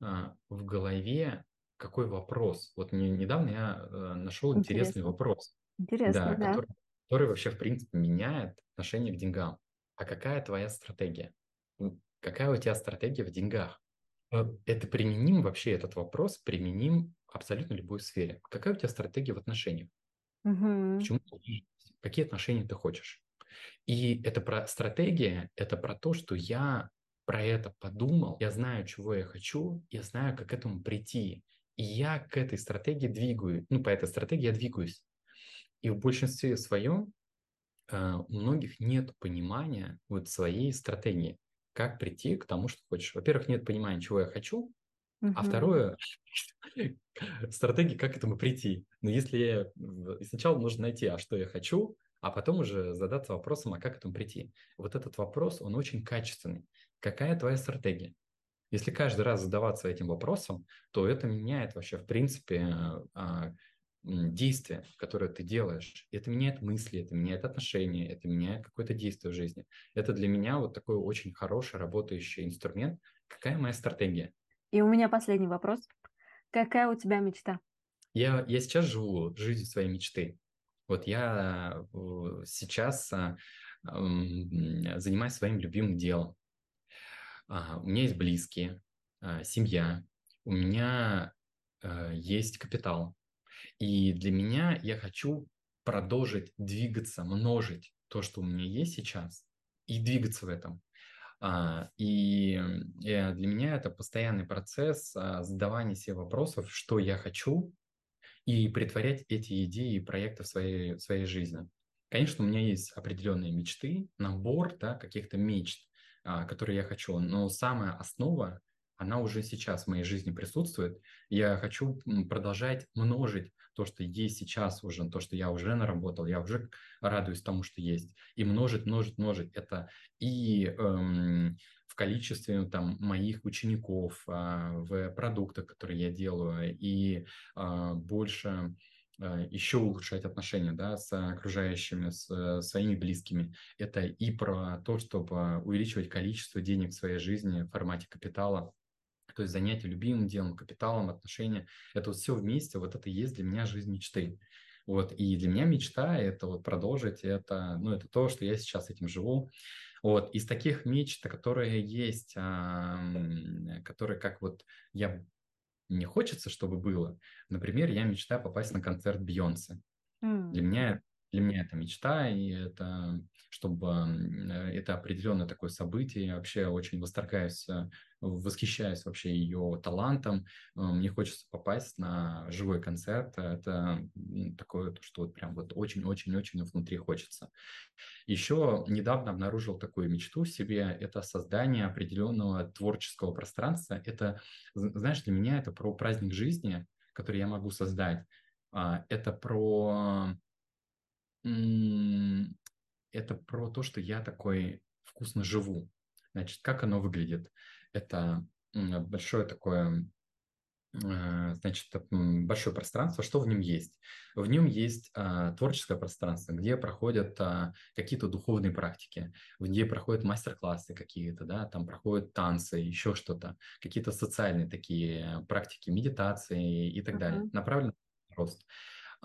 э, в голове какой вопрос. Вот недавно я э, нашел Интересно. интересный вопрос. Интересно, да. да. Который, который вообще, в принципе, меняет отношение к деньгам. А какая твоя стратегия? Какая у тебя стратегия в деньгах? Э, это применим вообще, этот вопрос применим абсолютно любой сфере. Какая у тебя стратегия в отношениях? Угу. К чему Какие отношения ты хочешь? И это про стратегия, это про то, что я про это подумал, я знаю, чего я хочу, я знаю, как к этому прийти. И я к этой стратегии двигаю, ну, по этой стратегии я двигаюсь. И в большинстве своем э, у многих нет понимания вот своей стратегии как прийти к тому, что хочешь. Во-первых, нет понимания, чего я хочу, uh-huh. а второе, стратегия, как к этому прийти. Но если я... Сначала нужно найти, а что я хочу, а потом уже задаться вопросом, а как к этому прийти. Вот этот вопрос, он очень качественный. Какая твоя стратегия? Если каждый раз задаваться этим вопросом, то это меняет вообще, в принципе, а, действие, которое ты делаешь. Это меняет мысли, это меняет отношения, это меняет какое-то действие в жизни. Это для меня вот такой очень хороший работающий инструмент. Какая моя стратегия? И у меня последний вопрос. Какая у тебя мечта? Я, я сейчас живу жизнью своей мечты. Вот я сейчас а, занимаюсь своим любимым делом. А, у меня есть близкие, а, семья, у меня есть капитал. И для меня я хочу продолжить двигаться, множить то, что у меня есть сейчас, и двигаться в этом. И э, для меня это постоянный процесс задавания себе вопросов, что я хочу, и притворять эти идеи и проекты в своей, в своей жизни. Конечно, у меня есть определенные мечты, набор да, каких-то мечт, а, которые я хочу, но самая основа, она уже сейчас в моей жизни присутствует. Я хочу продолжать множить то, что есть сейчас уже, то, что я уже наработал, я уже радуюсь тому, что есть. И множить, множить, множить. Это и эм, в количестве там, моих учеников, а, в продуктах, которые я делаю, и а, больше а, еще улучшать отношения да, с окружающими, с э, своими близкими. Это и про то, чтобы увеличивать количество денег в своей жизни в формате капитала, то есть занятие любимым делом, капиталом, отношения. Это вот все вместе, вот это и есть для меня жизнь мечты. Вот, и для меня мечта – это вот продолжить, это, ну, это то, что я сейчас этим живу. Вот, из таких мечт, которые есть, которые как вот я не хочется, чтобы было. Например, я мечтаю попасть на концерт Бейонсе. Mm. Для меня для меня это мечта, и это, чтобы э, это определенное такое событие. Я вообще очень восторгаюсь, э, восхищаюсь вообще ее талантом. Э, мне хочется попасть на живой концерт. Это такое, что вот прям вот очень-очень-очень внутри хочется. Еще недавно обнаружил такую мечту в себе. Это создание определенного творческого пространства. Это, знаешь, для меня это про праздник жизни, который я могу создать. А, это про это про то, что я такой вкусно живу. Значит, как оно выглядит? Это большое такое, э, значит, большое пространство. Что в нем есть? В нем есть а, творческое пространство, где проходят а, какие-то духовные практики, где проходят мастер-классы какие-то, да, там проходят танцы, еще что-то, какие-то социальные такие практики, медитации и так uh-huh. далее, направлены на рост.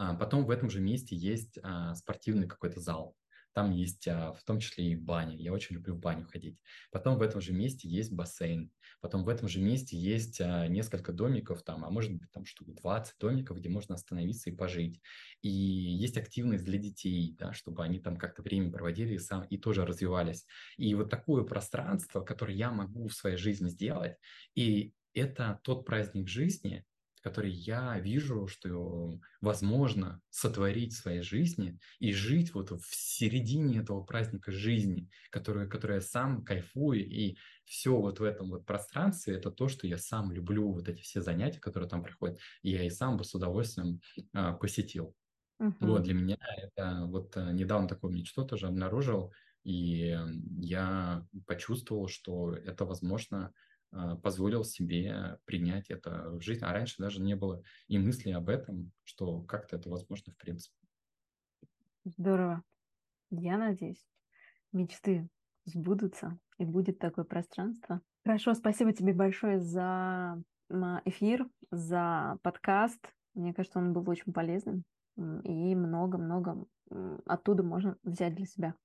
А, потом в этом же месте есть а, спортивный какой-то зал. Там есть а, в том числе и баня. Я очень люблю в баню ходить. Потом в этом же месте есть бассейн. Потом в этом же месте есть несколько домиков, там, а может быть там штук 20 домиков, где можно остановиться и пожить. И есть активность для детей, да, чтобы они там как-то время проводили и, сам, и тоже развивались. И вот такое пространство, которое я могу в своей жизни сделать, и это тот праздник жизни, который я вижу, что возможно сотворить в своей жизни и жить вот в середине этого праздника жизни, который, который я сам кайфую, и все вот в этом вот пространстве, это то, что я сам люблю, вот эти все занятия, которые там проходят, и я и сам бы с удовольствием а, посетил. Uh-huh. Вот для меня это вот а, недавно такую мечту тоже обнаружил, и я почувствовал, что это возможно позволил себе принять это в жизнь. А раньше даже не было и мысли об этом, что как-то это возможно в принципе. Здорово. Я надеюсь, мечты сбудутся и будет такое пространство. Хорошо, спасибо тебе большое за эфир, за подкаст. Мне кажется, он был очень полезным и много-много оттуда можно взять для себя.